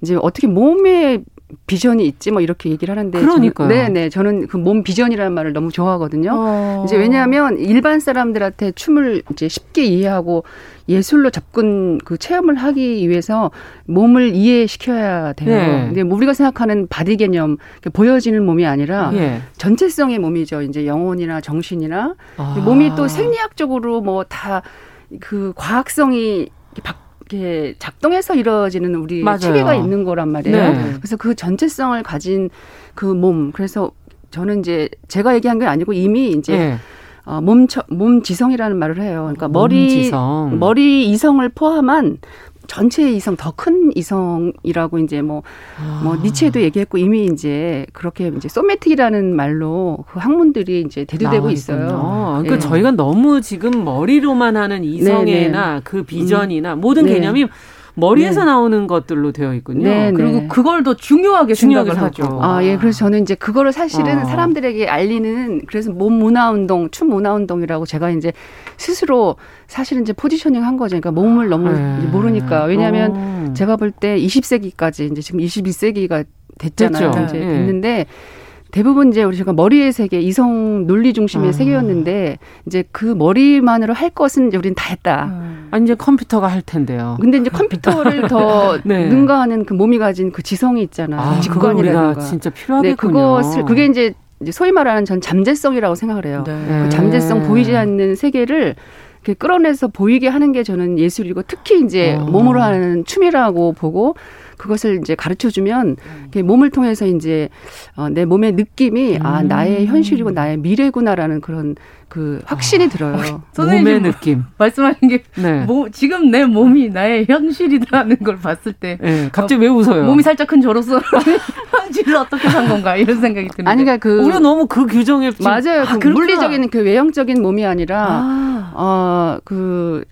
이제 어떻게 몸에 비전이 있지 뭐 이렇게 얘기를 하는데 그러니까 네네 저는 그 몸 비전이라는 말을 너무 좋아하거든요. 어. 이제 왜냐하면 일반 사람들한테 춤을 이제 쉽게 이해하고 예술로 접근 그 체험을 하기 위해서 몸을 이해시켜야 돼요. 네. 근데 뭐 우리가 생각하는 body 개념 보여지는 몸이 아니라 네. 전체성의 몸이죠. 이제 영혼이나 정신이나 아. 몸이 또 생리학적으로 뭐 다 그 과학성이 바 이렇게 작동해서 이루어지는 우리 맞아요. 체계가 있는 거란 말이에요. 네. 그래서 그 전체성을 가진 그 몸, 그래서 저는 이제 제가 얘기한 게 아니고 이미 이제 네. 어, 몸, 몸 지성이라는 말을 해요. 그러니까 머리, 지성. 머리 이성을 포함한 전체 이성 더 큰 이성이라고 이제 뭐뭐 아. 뭐 니체도 얘기했고 이미 이제 그렇게 이제 소매틱이라는 말로 그 학문들이 이제 대두되고 있어요. 그러니까 네. 저희가 너무 지금 머리로만 하는 이성애나 네네. 그 비전이나 음. 모든 네. 개념이 머리에서 네. 나오는 것들로 되어 있군요. 네, 그리고 네. 그걸 더 중요하게 생각을 하죠. 아, 예. 그래서 저는 이제 그거를 사실은 아. 사람들에게 알리는 그래서 몸 문화 운동, 춤 문화 운동이라고 제가 이제 스스로 사실은 이제 포지셔닝 한 거죠. 그러니까 몸을 너무 네. 모르니까. 왜냐하면 어. 제가 볼 때 20세기까지 이제 지금 21세기가 됐잖아요. 됐죠. 이제 네. 됐는데 대부분 이제 우리 제가 머리의 세계, 이성 논리 중심의 아. 세계였는데 이제 그 머리만으로 할 것은 이제 우리는 다 했다. 음. 아, 이제 컴퓨터가 할 텐데요. 근데 이제 컴퓨터를 더 네. 능가하는 그 몸이 가진 그 지성이 있잖아요. 아, 직관이라든가. 진짜 필요하겠군요. 네, 그것을 그게 이제 이제 소위 말하는 전 잠재성이라고 생각을 해요. 네. 그 잠재성 보이지 않는 세계를 이렇게 끌어내서 보이게 하는 게 저는 예술이고 특히 이제 어. 몸으로 하는 춤이라고 보고 그것을 이제 가르쳐 주면 음. 몸을 통해서 이제 어, 내 몸의 느낌이 음. 아 나의 현실이고 나의 미래구나라는 그런 그 확신이 아, 들어요. 어, 몸의 느낌. 말씀하신 게 네. 뭐, 지금 내 몸이 나의 현실이라는 걸 봤을 때 네, 갑자기 어, 왜 웃어요? 몸이 살짝 큰 저로서 현실을 어떻게 산 건가 이런 생각이 드는데. 아니 그러니까 그 우리 너무 그 규정에 맞아요. 아, 그 물리적인 그 외형적인 몸이 아니라 아. 어그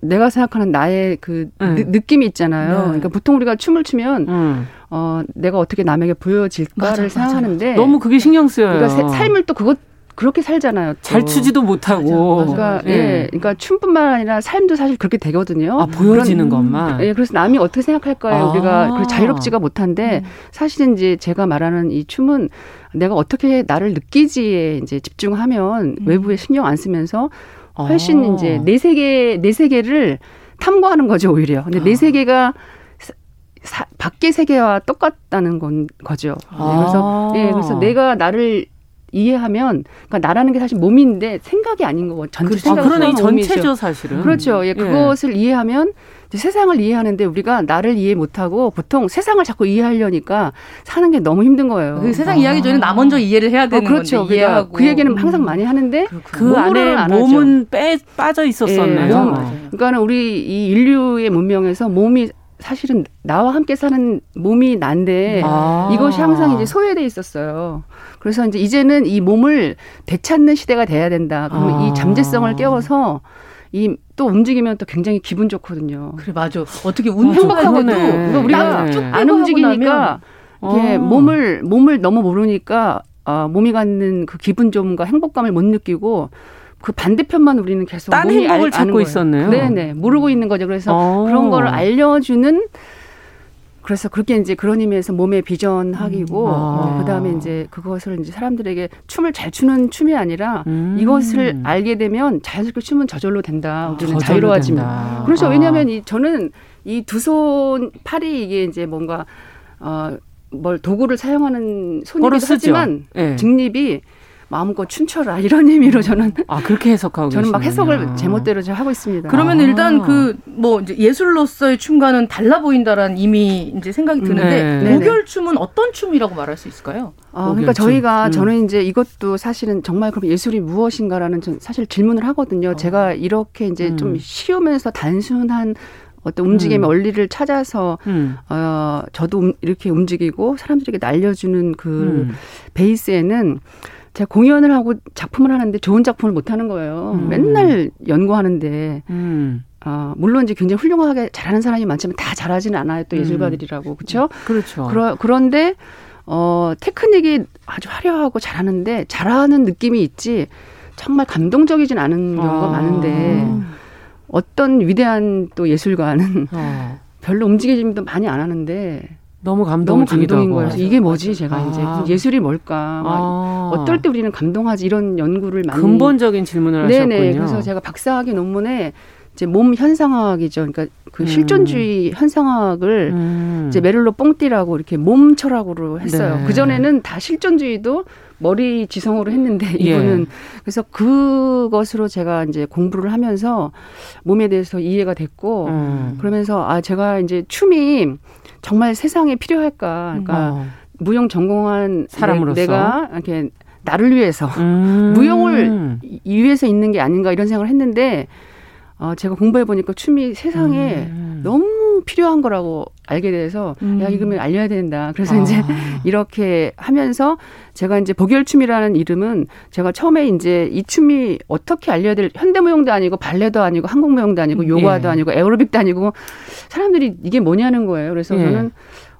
내가 생각하는 나의 그 네. 느, 느낌이 있잖아요. 네. 그러니까 보통 우리가 춤을 추면 음. 어 내가 어떻게 남에게 보여질까를 맞아, 생각하는데 맞아. 너무 그게 신경 쓰여요. 그러니까 삶을 또 그것 그렇게 살잖아요. 또. 잘 추지도 못하고. 맞아, 그러니까 예. 예. 그러니까 춤뿐만 아니라 삶도 사실 그렇게 되거든요. 아, 보여지는 그런, 것만. 예, 그래서 남이 어떻게 생각할까요? 아. 우리가 자유롭지가 못한데 음. 사실은 이제 제가 말하는 이 춤은 내가 어떻게 나를 느끼지에 이제 집중하면 음. 외부에 신경 안 쓰면서 훨씬 아. 이제 내 세계 내 세계를 탐구하는 거죠 오히려. 근데 아. 내 세계가 사, 밖의 세계와 똑같다는 건 거죠. 네, 그래서 예, 그래서 내가 나를 이해하면 그러니까 나라는 게 사실 몸인데 생각이 아닌 거고 전체 생각. 아, 그러네 전체죠 사실은. 그렇죠. 예, 예. 그것을 이해하면 세상을 이해하는데 우리가 나를 이해 못하고 보통 세상을 자꾸 이해하려니까 사는 게 너무 힘든 거예요. 그 세상 아. 이해하기 전에 나 먼저 이해를 해야 되는 어, 그렇죠. 건데 이해하고. 그 얘기는 항상 많이 하는데 그 안에 몸은 빼 빠져 있었었네요. 예, 몸, 그러니까 우리 이 인류의 문명에서 몸이 사실은 나와 함께 사는 몸이 난데 아. 이것이 항상 이제 소외돼 있었어요. 그래서 이제 이제는 이 몸을 되찾는 시대가 돼야 된다. 그러면 아. 이 잠재성을 깨워서 이 또 움직이면 또 굉장히 기분 좋거든요. 그래 맞아. 어떻게 운 행복하고도 그러니까 우리가 안 움직이니까 이게 어. 몸을 몸을 너무 모르니까 어, 몸이 갖는 그 기분 좋음과 행복감을 못 느끼고 그 반대편만 우리는 계속 딴 행복을 알, 찾고 있었네요. 네네 모르고 있는 거죠. 그래서 어. 그런 걸 알려주는 그래서 그렇게 이제 그런 의미에서 몸의 비전학이고 음. 아. 어, 그다음에 이제 그것을 이제 사람들에게 춤을 잘 추는 춤이 아니라 음. 이것을 알게 되면 자연스럽게 춤은 저절로 된다. 우리는 자유로워지면. 그렇죠. 아. 왜냐하면 이 저는 이 두 손 팔이 이게 이제 뭔가 어뭘 도구를 사용하는 손이기도 하지만 네. 직립이 마음껏 춤춰라 이런 의미로 저는 아 그렇게 해석하고 저는 막 해석을 제멋대로 하고 있습니다. 그러면 아. 일단 그 뭐 예술로서의 춤과는 달라 보인다라는 이미 이제 생각이 드는데 네. 목열 춤은 어떤 춤이라고 말할 수 있을까요? 아, 그러니까 저희가 음. 저는 이제 이것도 사실은 정말 그럼 예술이 무엇인가라는 사실 질문을 하거든요. 어. 제가 이렇게 이제 음. 좀 쉬우면서 단순한 어떤 움직임의 음. 원리를 찾아서 음. 어 저도 이렇게 움직이고 사람들에게 날려주는 그 음. 베이스에는 제가 공연을 하고 작품을 하는데 좋은 작품을 못 하는 거예요. 음. 맨날 연구하는데 음. 어, 물론 이제 굉장히 훌륭하게 잘하는 사람이 많지만 다 잘하지는 않아요. 또 음. 예술가들이라고 그렇죠? 그렇죠. 그러, 그런데 어, 테크닉이 아주 화려하고 잘하는데 잘하는 느낌이 있지 정말 감동적이진 않은 경우가 아. 많은데 어떤 위대한 또 예술가는 어. 별로 움직임도 많이 안 하는데 너무 감동 너무 감동인 거예요. 이게 뭐지? 제가 아. 이제 예술이 뭘까? 아. 어떨 때 우리는 감동하지? 이런 연구를 많이 근본적인 질문을 네네. 하셨군요. 그래서 제가 박사학위 논문에 이제 몸 현상학이죠. 그러니까 그 음. 실존주의 현상학을 음. 이제 메를로 뽕띠라고 이렇게 몸 철학으로 했어요. 네. 그 전에는 다 실존주의도 머리 지성으로 했는데 예. 이분은 예. 그래서 그것으로 제가 이제 공부를 하면서 몸에 대해서 이해가 됐고 음. 그러면서 아 제가 이제 춤이 정말 세상에 필요할까? 그러니까 어. 무용 전공한 사람으로서 내 가 이렇게 나를 위해서 음. 무용을 위해서 있는 게 아닌가 이런 생각을 했는데 어, 제가 공부해 보니까 춤이 세상에 음. 너무 필요한 거라고 알게 돼서 음. 야 이거면 알려야 된다. 그래서 아. 이제 이렇게 하면서 제가 이제 보결춤이라는 이름은 제가 처음에 이제 이 춤이 어떻게 알려야 될 현대무용도 아니고 발레도 아니고 한국무용도 아니고 요가도 예. 아니고 에어로빅도 아니고 사람들이 이게 뭐냐는 거예요. 그래서 예. 저는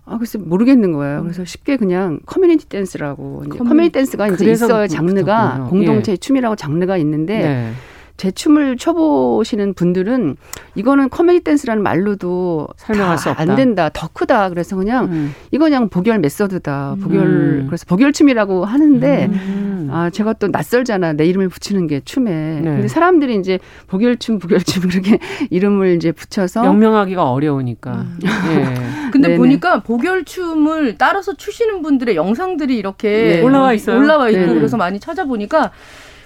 아, 글쎄 모르겠는 거예요. 그래서 쉽게 그냥 커뮤니티 댄스라고 커뮤니, 커뮤니티 댄스가 이제 있어요. 장르가 공동체 예. 춤이라고 장르가 있는데 네. 제 춤을 춰보시는 분들은 이거는 커뮤니 댄스라는 말로도 설명할 수 없다. 안 된다. 더 크다. 그래서 그냥 음. 이거 그냥 보결 method다. 보결 음. 그래서 보결 춤이라고 하는데 음. 아 제가 또 낯설잖아. 내 이름을 붙이는 게 춤에. 네. 근데 사람들이 이제 복열 춤 복열 춤 그렇게 이름을 이제 붙여서 명명하기가 어려우니까. 음. 예. 근데 네네. 보니까 복열 춤을 따라서 추시는 분들의 영상들이 이렇게 네. 올라와 있어요. 올라와 있고 네네. 그래서 많이 찾아보니까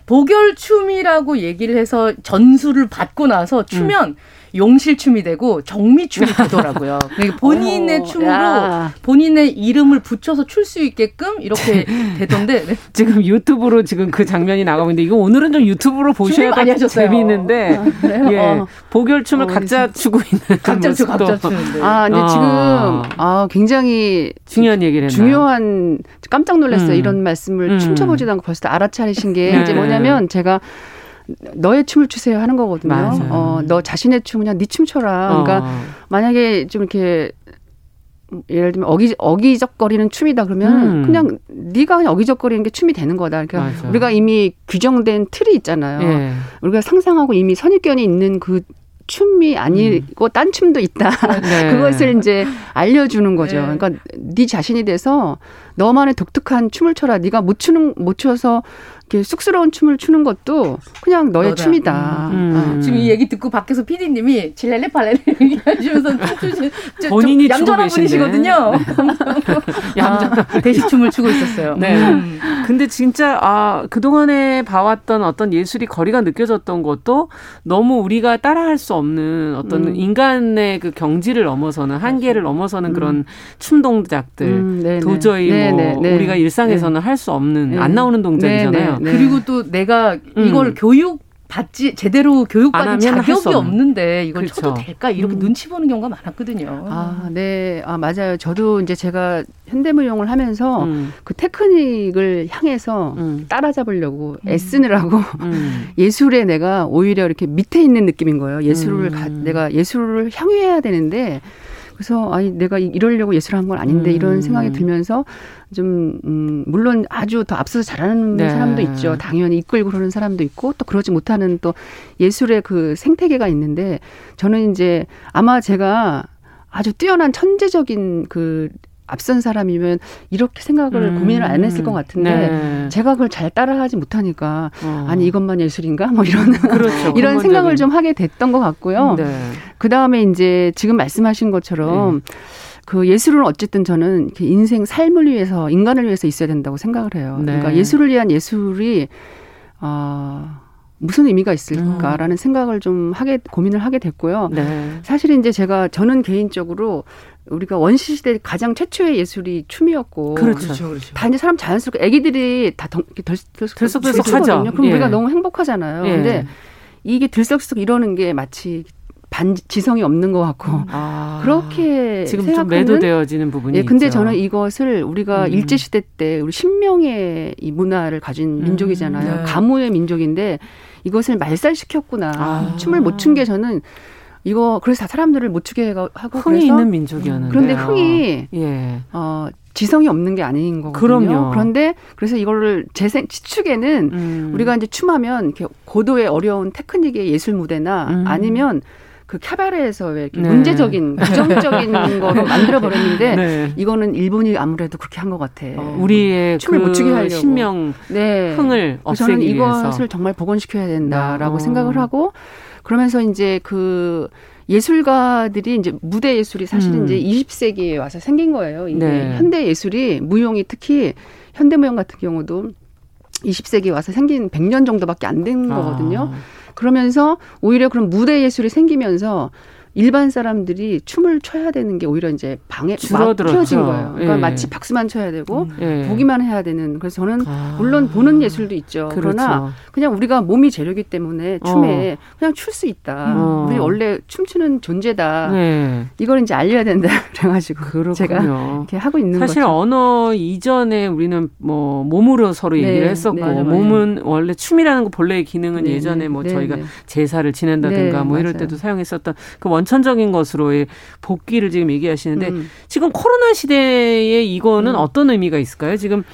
복열춤이라고 얘기를 해서 전수를 받고 나서 추면 음. 용실춤이 되고 정미춤이 되더라고요. 그러니까 본인의 어, 춤으로 야. 본인의 이름을 붙여서 출 수 있게끔 이렇게 되던데 네. 지금 유튜브로 지금 그 장면이 나가고 있는데 이거 오늘은 좀 유튜브로 보셔야 더 재미있는데 아, 예, 어. 복열춤을 어, 각자 추고 있는 각자 추 각자 추는데 아 근데 어. 지금 아 굉장히 중요한 얘기를 했나요? 중요한 깜짝 놀랐어요 음. 이런 말씀을 음. 춤춰보지도 않고 벌써 알아차리신 게 네. 이제 뭐냐면 제가 너의 춤을 추세요 하는 거거든요. 맞아요. 어, 너 자신의 춤 그냥 네 춤춰라. 그러니까 어. 만약에 좀 이렇게 예를 들면 어기 어기적거리는 춤이다 그러면 음. 그냥 네가 그냥 어기적거리는 게 춤이 되는 거다. 그러니까 맞아. 우리가 이미 규정된 틀이 있잖아요. 예. 우리가 상상하고 이미 선입견이 있는 그 춤이 아니고 음. 딴 춤도 있다. 네. 그것을 이제 알려주는 거죠. 네. 그러니까 네 자신이 돼서 너만의 독특한 춤을 춰라. 네가 못 추는 못 춰서 이렇게 쑥스러운 춤을 추는 것도 그냥 너의 너다. 춤이다. 음. 어. 지금 이 얘기 듣고 밖에서 PD님이 질렐레 팔렐레 얘기하시면서 본인이 얌전한 분이시거든요. 네. 얌전 대시 춤을 추고 있었어요. 네. 음. 근데 진짜 아 그 동안에 봐왔던 어떤 예술이 거리가 느껴졌던 것도 너무 우리가 따라할 수 없는 어떤 음. 인간의 그 경지를 넘어서는 한계를 넘어서는 음. 그런 춤 동작들 음, 도저히 뭐 네네. 뭐 우리가 일상에서는 네. 할수 없는 안 나오는 동작이잖아요. 네. 그리고 또 내가 이걸 음. 교육 받지 제대로 교육받은 자격이 없는데 이걸 그렇죠. 쳐도 될까 이렇게 음. 눈치 보는 경우가 많았거든요. 아, 네, 아 맞아요. 저도 이제 제가 현대무용을 하면서 음. 그 테크닉을 향해서 음. 따라잡으려고 음. 애쓰느라고 음. 예술에 내가 오히려 이렇게 밑에 있는 느낌인 거예요. 예술을 가, 음. 내가 예술을 향유해야 되는데 그래서 아니 내가 이러려고 예술을 한 건 아닌데 음. 이런 생각이 들면서 좀 음, 물론 아주 더 앞서서 잘하는 네. 사람도 있죠. 당연히 이끌고 그러는 사람도 있고 또 그러지 못하는 또 예술의 그 생태계가 있는데 저는 이제 아마 제가 아주 뛰어난 천재적인 그 앞선 사람이면 이렇게 생각을 음. 고민을 안 했을 것 같은데 네. 제가 그걸 잘 따라하지 못하니까 어. 아니 이것만 예술인가 뭐 이런 그렇죠. 이런 생각을 좀 하게 됐던 것 같고요. 네. 그 다음에 이제 지금 말씀하신 것처럼 네. 그 예술은 어쨌든 저는 인생 삶을 위해서 인간을 위해서 있어야 된다고 생각을 해요. 네. 그러니까 예술을 위한 예술이 어. 무슨 의미가 있을까라는 음. 생각을 좀 하게 고민을 하게 됐고요. 네. 사실 이제 제가 저는 개인적으로 우리가 원시 시대 가장 최초의 예술이 춤이었고 그렇죠, 그렇죠. 그렇죠. 다 이제 사람 자연스럽게 애기들이 다 들썩들썩하죠. 그럼 예. 우리가 너무 행복하잖아요. 예. 근데 이게 들썩들썩 이러는 게 마치 반 지성이 없는 것 같고 아, 그렇게 지금 좀 매도되어지는 부분이 예, 근데 있죠. 저는 이것을 우리가 음. 일제 시대 때 우리 신명의 이 문화를 가진 음, 민족이잖아요. 네. 가무의 민족인데 이것을 말살시켰구나. 아. 춤을 못 춘 게 저는 이거 그래서 사람들을 못 추게 하고 흥이 있는 민족이었는데 그런데 흥이 예. 어 지성이 없는 게 아닌 거거든요. 그럼요. 그런데 그래서 이거를 재생 치축에는 음. 우리가 이제 춤하면 이렇게 고도의 어려운 테크닉의 예술 무대나 음. 아니면 그 캐바레에서 왜 이렇게 네. 문제적인 부정적인 거로 만들어 버렸는데 네. 이거는 일본이 아무래도 그렇게 한 것 같아. 어, 우리의 춤을 그 못 추게 하려고 신명 네. 흥을 없애기 저는 이것을 위해서. 정말 복원시켜야 된다라고 어. 생각을 하고 그러면서 이제 그 예술가들이 이제 무대 예술이 사실은 음. 이제 20세기에 와서 생긴 거예요. 이게 네. 현대 예술이 무용이 특히 현대 무용 같은 경우도 20세기에 와서 생긴 100년 정도밖에 안 된 거거든요. 아. 그러면서 오히려 그런 무대 예술이 생기면서 일반 사람들이 춤을 춰야 되는 게 오히려 이제 방에 막혀진 거예요. 그러니까 예. 마치 박수만 쳐야 되고 음. 예. 보기만 해야 되는. 그래서 저는 아. 물론 보는 예술도 있죠. 그렇죠. 그러나 그냥 우리가 몸이 재료기 때문에 춤에 어. 그냥 출 수 있다. 어. 우리 원래 춤추는 존재다. 네. 이걸 이제 알려야 된다. 그래가지고 그렇군요. 제가 이렇게 하고 있는 사실 거죠. 언어 이전에 우리는 뭐 몸으로 서로 얘기를 네. 했었고 네, 몸은 원래 춤이라는 거 본래의 기능은 네. 예전에 뭐 네, 저희가 네. 제사를 지낸다든가 뭐 이럴 때도 사용했었던 그 원 천적인 것으로의 복귀를 지금 얘기하시는데 음. 지금 코로나 시대에 이거는 음. 어떤 의미가 있을까요? 지금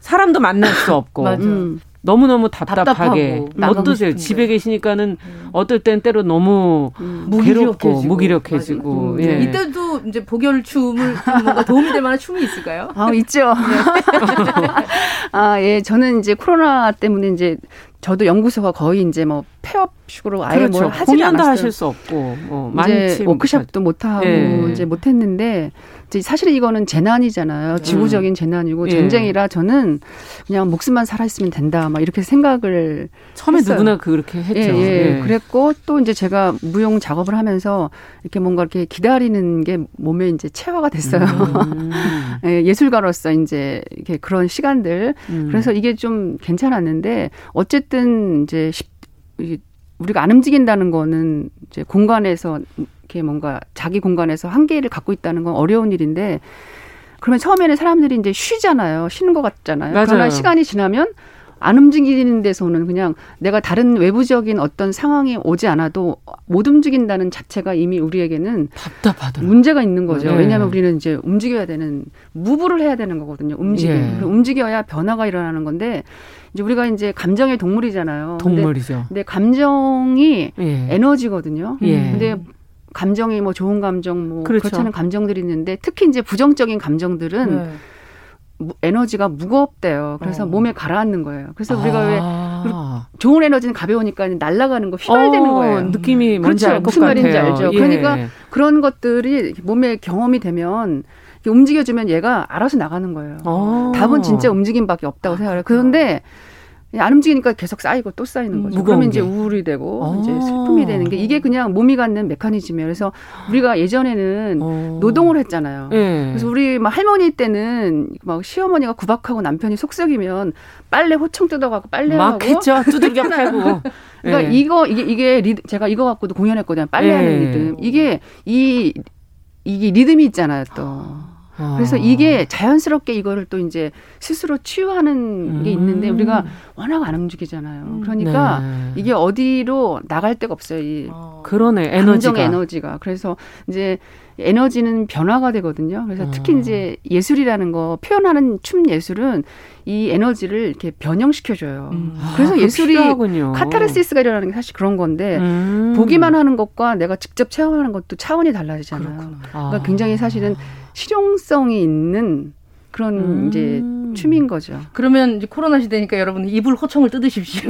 사람도 만날 수 없고 음. 너무너무 답답하게 어떠세요? 집에 계시니까는 음. 어떨 땐 때로 너무 음. 괴롭고 무기력해지고 음. 예. 이때도 이제 복열 춤을 뭔가 도움이 될 만한 춤이 있을까요? 아 있죠. 네. 아 예, 저는 이제 코로나 때문에 이제 저도 연구소가 거의 이제 뭐 폐업식으로 아예 그렇죠. 뭘 하지 공연도 하실 수 없고 뭐 이제 워크숍도 못 하고 예. 이제 못 했는데 이제 사실 이거는 재난이잖아요. 지구적인 음. 재난이고 예. 전쟁이라 저는 그냥 목숨만 살아 있으면 된다. 막 이렇게 생각을 처음에 했어요. 누구나 그렇게 했죠. 예, 예. 예. 그랬고 또 이제 제가 무용 작업을 하면서 이렇게 뭔가 이렇게 기다리는 게 몸에 이제 체화가 됐어요. 음. 예, 예술가로서 이제 이렇게 그런 시간들. 음. 그래서 이게 좀 괜찮았는데 어쨌든 이제 우리가 안 움직인다는 거는 이제 공간에서 이렇게 뭔가 자기 공간에서 한계를 갖고 있다는 건 어려운 일인데 그러면 처음에는 사람들이 이제 쉬잖아요. 쉬는 것 같잖아요. 맞아요. 그러나 시간이 지나면 안 움직이는 데서는 그냥 내가 다른 외부적인 어떤 상황이 오지 않아도 못 움직인다는 자체가 이미 우리에게는 답답하더라. 문제가 있는 거죠. 네. 왜냐하면 우리는 이제 움직여야 되는 무브를 해야 되는 거거든요. 움직임. 예. 움직여야 변화가 일어나는 건데 이제 우리가 이제 감정의 동물이잖아요. 동물이죠. 근데, 근데 감정이 예. 에너지거든요. 예. 근데 감정이 뭐 좋은 감정, 뭐 그렇죠. 않은 감정들이 있는데 특히 이제 부정적인 감정들은 네. 에너지가 무겁대요. 그래서 어. 몸에 가라앉는 거예요. 그래서 우리가 아. 왜 좋은 에너지는 가벼우니까 날아가는 거 휘발되는 어, 거예요. 느낌이 그렇죠. 무슨 말인지 알죠. 예. 그러니까 그런 것들이 몸에 경험이 되면 움직여주면 얘가 알아서 나가는 거예요. 어. 답은 진짜 움직임밖에 없다고 생각해요. 그런데 안 움직이니까 계속 쌓이고 또 쌓이는 거죠. 음, 그러면 이제 우울이 되고 아. 이제 슬픔이 되는 게 이게 그냥 몸이 갖는 메커니즘이에요. 그래서 우리가 예전에는 어. 노동을 했잖아요. 네. 그래서 우리 막 할머니 때는 막 시어머니가 구박하고 남편이 속썩이면 빨래 호청 뜯어가고 빨래하고 막 했죠. 두들겨 패고. 그러니까 네. 이거 이게 이게 리드, 제가 이거 갖고도 공연했거든요. 빨래하는 네. 리듬. 이게 이 이게 리듬이 있잖아요. 또. 아. 그래서 이게 자연스럽게 이거를 또 이제 스스로 치유하는 게 있는데 음. 우리가 워낙 안 움직이잖아요. 음. 그러니까 네. 이게 어디로 나갈 데가 없어요. 이 어. 그러네 에너지가 에너지가. 그래서 이제 에너지는 변화가 되거든요. 그래서 특히 어. 이제 예술이라는 거 표현하는 춤 예술은 이 에너지를 이렇게 변형시켜줘요. 음. 그래서 아, 예술이 필요하군요. 카타르시스가 일어나는 게 사실 그런 건데 음. 보기만 하는 것과 내가 직접 체험하는 것도 차원이 달라지잖아요. 그렇구나. 그러니까 굉장히 사실은 실용성이 있는 그런 음. 이제 춤인 거죠. 그러면 이제 코로나 시대니까 여러분 이불 호청을 뜯으십시오.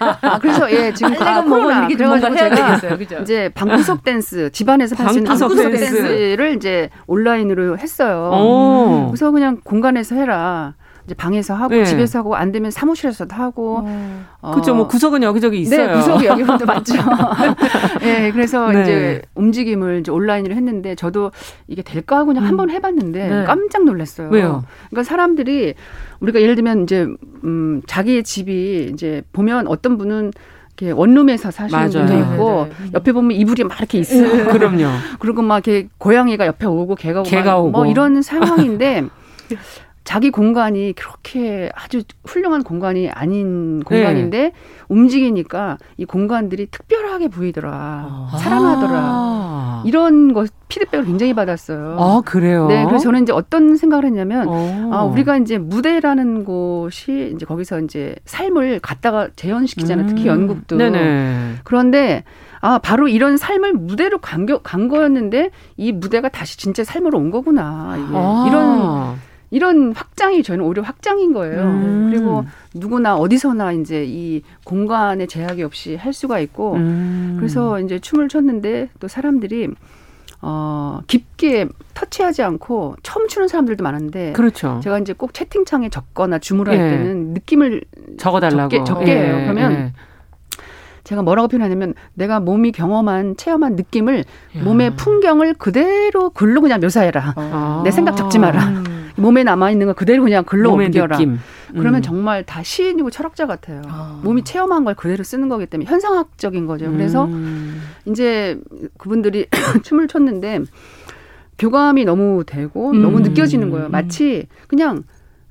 아, 그래서 예 지금 아, 코로나 그래가지고 제가 되겠어요, 이제 방구석 댄스 집안에서 할수 있는 방구석 댄스 를 이제 온라인으로 했어요. 오. 그래서 그냥 공간에서 해라. 이제 방에서 하고 네. 집에서 하고 안 되면 사무실에서도 하고. 어. 어. 그렇죠. 뭐 구석은 여기저기 있어요. 네, 구석이 여기도 맞죠. 네, 그래서 네. 이제 움직임을 이제 온라인으로 했는데 저도 이게 될까 하고 그냥 음. 한번 해봤는데 네. 깜짝 놀랐어요. 왜요? 그러니까 사람들이 우리가 예를 들면 이제 음 자기의 집이 이제 보면 어떤 분은 이렇게 원룸에서 사시는 맞아요. 분도 있고 네, 네, 네. 옆에 보면 이불이 막 이렇게 있어요. 그럼요. 그리고 막 이렇게 고양이가 옆에 오고 개가 오고, 개가 오고. 뭐 이런 상황인데 자기 공간이 그렇게 아주 훌륭한 공간이 아닌 공간인데 네. 움직이니까 이 공간들이 특별하게 보이더라. 아. 살아나더라. 이런 것 피드백을 굉장히 받았어요. 아, 그래요? 네. 그래서 저는 이제 어떤 생각을 했냐면, 오. 아, 우리가 이제 무대라는 곳이 이제 거기서 이제 삶을 갖다가 재현시키잖아요. 음. 특히 연극도. 네네. 그런데 아, 바로 이런 삶을 무대로 간, 간 거였는데 이 무대가 다시 진짜 삶으로 온 거구나. 이게. 아. 이런 이런 확장이 저는 오히려 확장인 거예요. 음. 그리고 누구나 어디서나 이제 이 공간의 제약이 없이 할 수가 있고 음. 그래서 이제 춤을 췄는데 또 사람들이 어 깊게 터치하지 않고 처음 추는 사람들도 많은데 그렇죠. 제가 이제 꼭 채팅창에 적거나 주문을 할 예. 때는 느낌을 적어 달라고 적게, 적게 해요. 예. 그러면 예. 제가 뭐라고 표현하냐면 내가 몸이 경험한 체험한 느낌을 야. 몸의 풍경을 그대로 글로 그냥 묘사해라. 아. 내 생각 적지 마라. 음. 몸에 남아 있는 거 그대로 그냥 글로 옮겨라. 느낌. 그러면 음. 정말 다 시인이고 철학자 같아요. 아. 몸이 체험한 걸 그대로 쓰는 거기 때문에 현상학적인 거죠. 그래서 음. 이제 그분들이 춤을 췄는데 교감이 너무 되고 음. 너무 느껴지는 거예요. 마치 그냥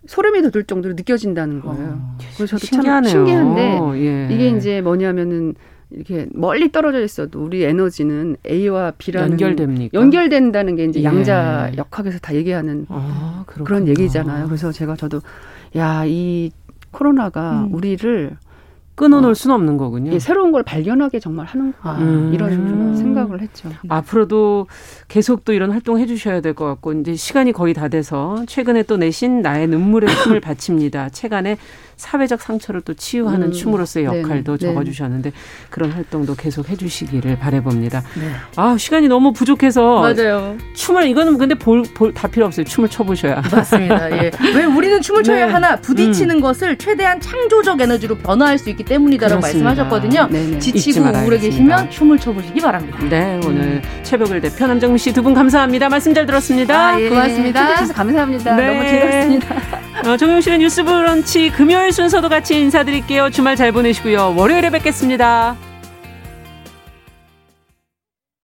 소름이 돋을 정도로 느껴진다는 거예요. 어, 그래서 저도 신기하네요. 참 신기한데 예. 이게 이제 뭐냐면은 이렇게 멀리 떨어져 있어도 우리 에너지는 A와 B라는 연결됩니까? 연결된다는 게 이제 예. 양자 역학에서 다 얘기하는 아, 그런 얘기잖아요. 그래서 제가 저도 야 이 코로나가 음. 우리를 끊어놓을 어, 수는 없는 거군요. 예, 새로운 걸 발견하게 정말 하는구나 음. 이런 음. 생각을 했죠. 앞으로도 계속 또 이런 활동 해주셔야 될 것 같고 이제 시간이 거의 다 돼서 최근에 또 내신 나의 눈물의 춤을 바칩니다. 책안에 사회적 상처를 또 치유하는 음. 춤으로서의 역할도 네. 적어주셨는데 그런 활동도 계속 해주시기를 바래봅니다. 네. 아 시간이 너무 부족해서 맞아요. 춤을 이거는 근데 볼볼다 필요 없어요. 춤을 춰보셔야 맞습니다. 예. 왜 우리는 춤을 춰야 네. 하나 부딪히는 음. 것을 최대한 창조적 에너지로 변화할 수 있기 때문이다라고 그렇습니다. 말씀하셨거든요. 네네. 네. 지치고 우울해 계시면 춤을 춰보시기 바랍니다. 네 오늘 최벽을 대표 남정미 씨두 분 감사합니다. 말씀 잘 들었습니다. 아, 예. 고맙습니다. 감사합니다. 네. 너무 즐겁습니다. 어, 정용실의 뉴스 브런치 금요일 순서도 같이 인사드릴게요. 주말 잘 보내시고요. 월요일에 뵙겠습니다.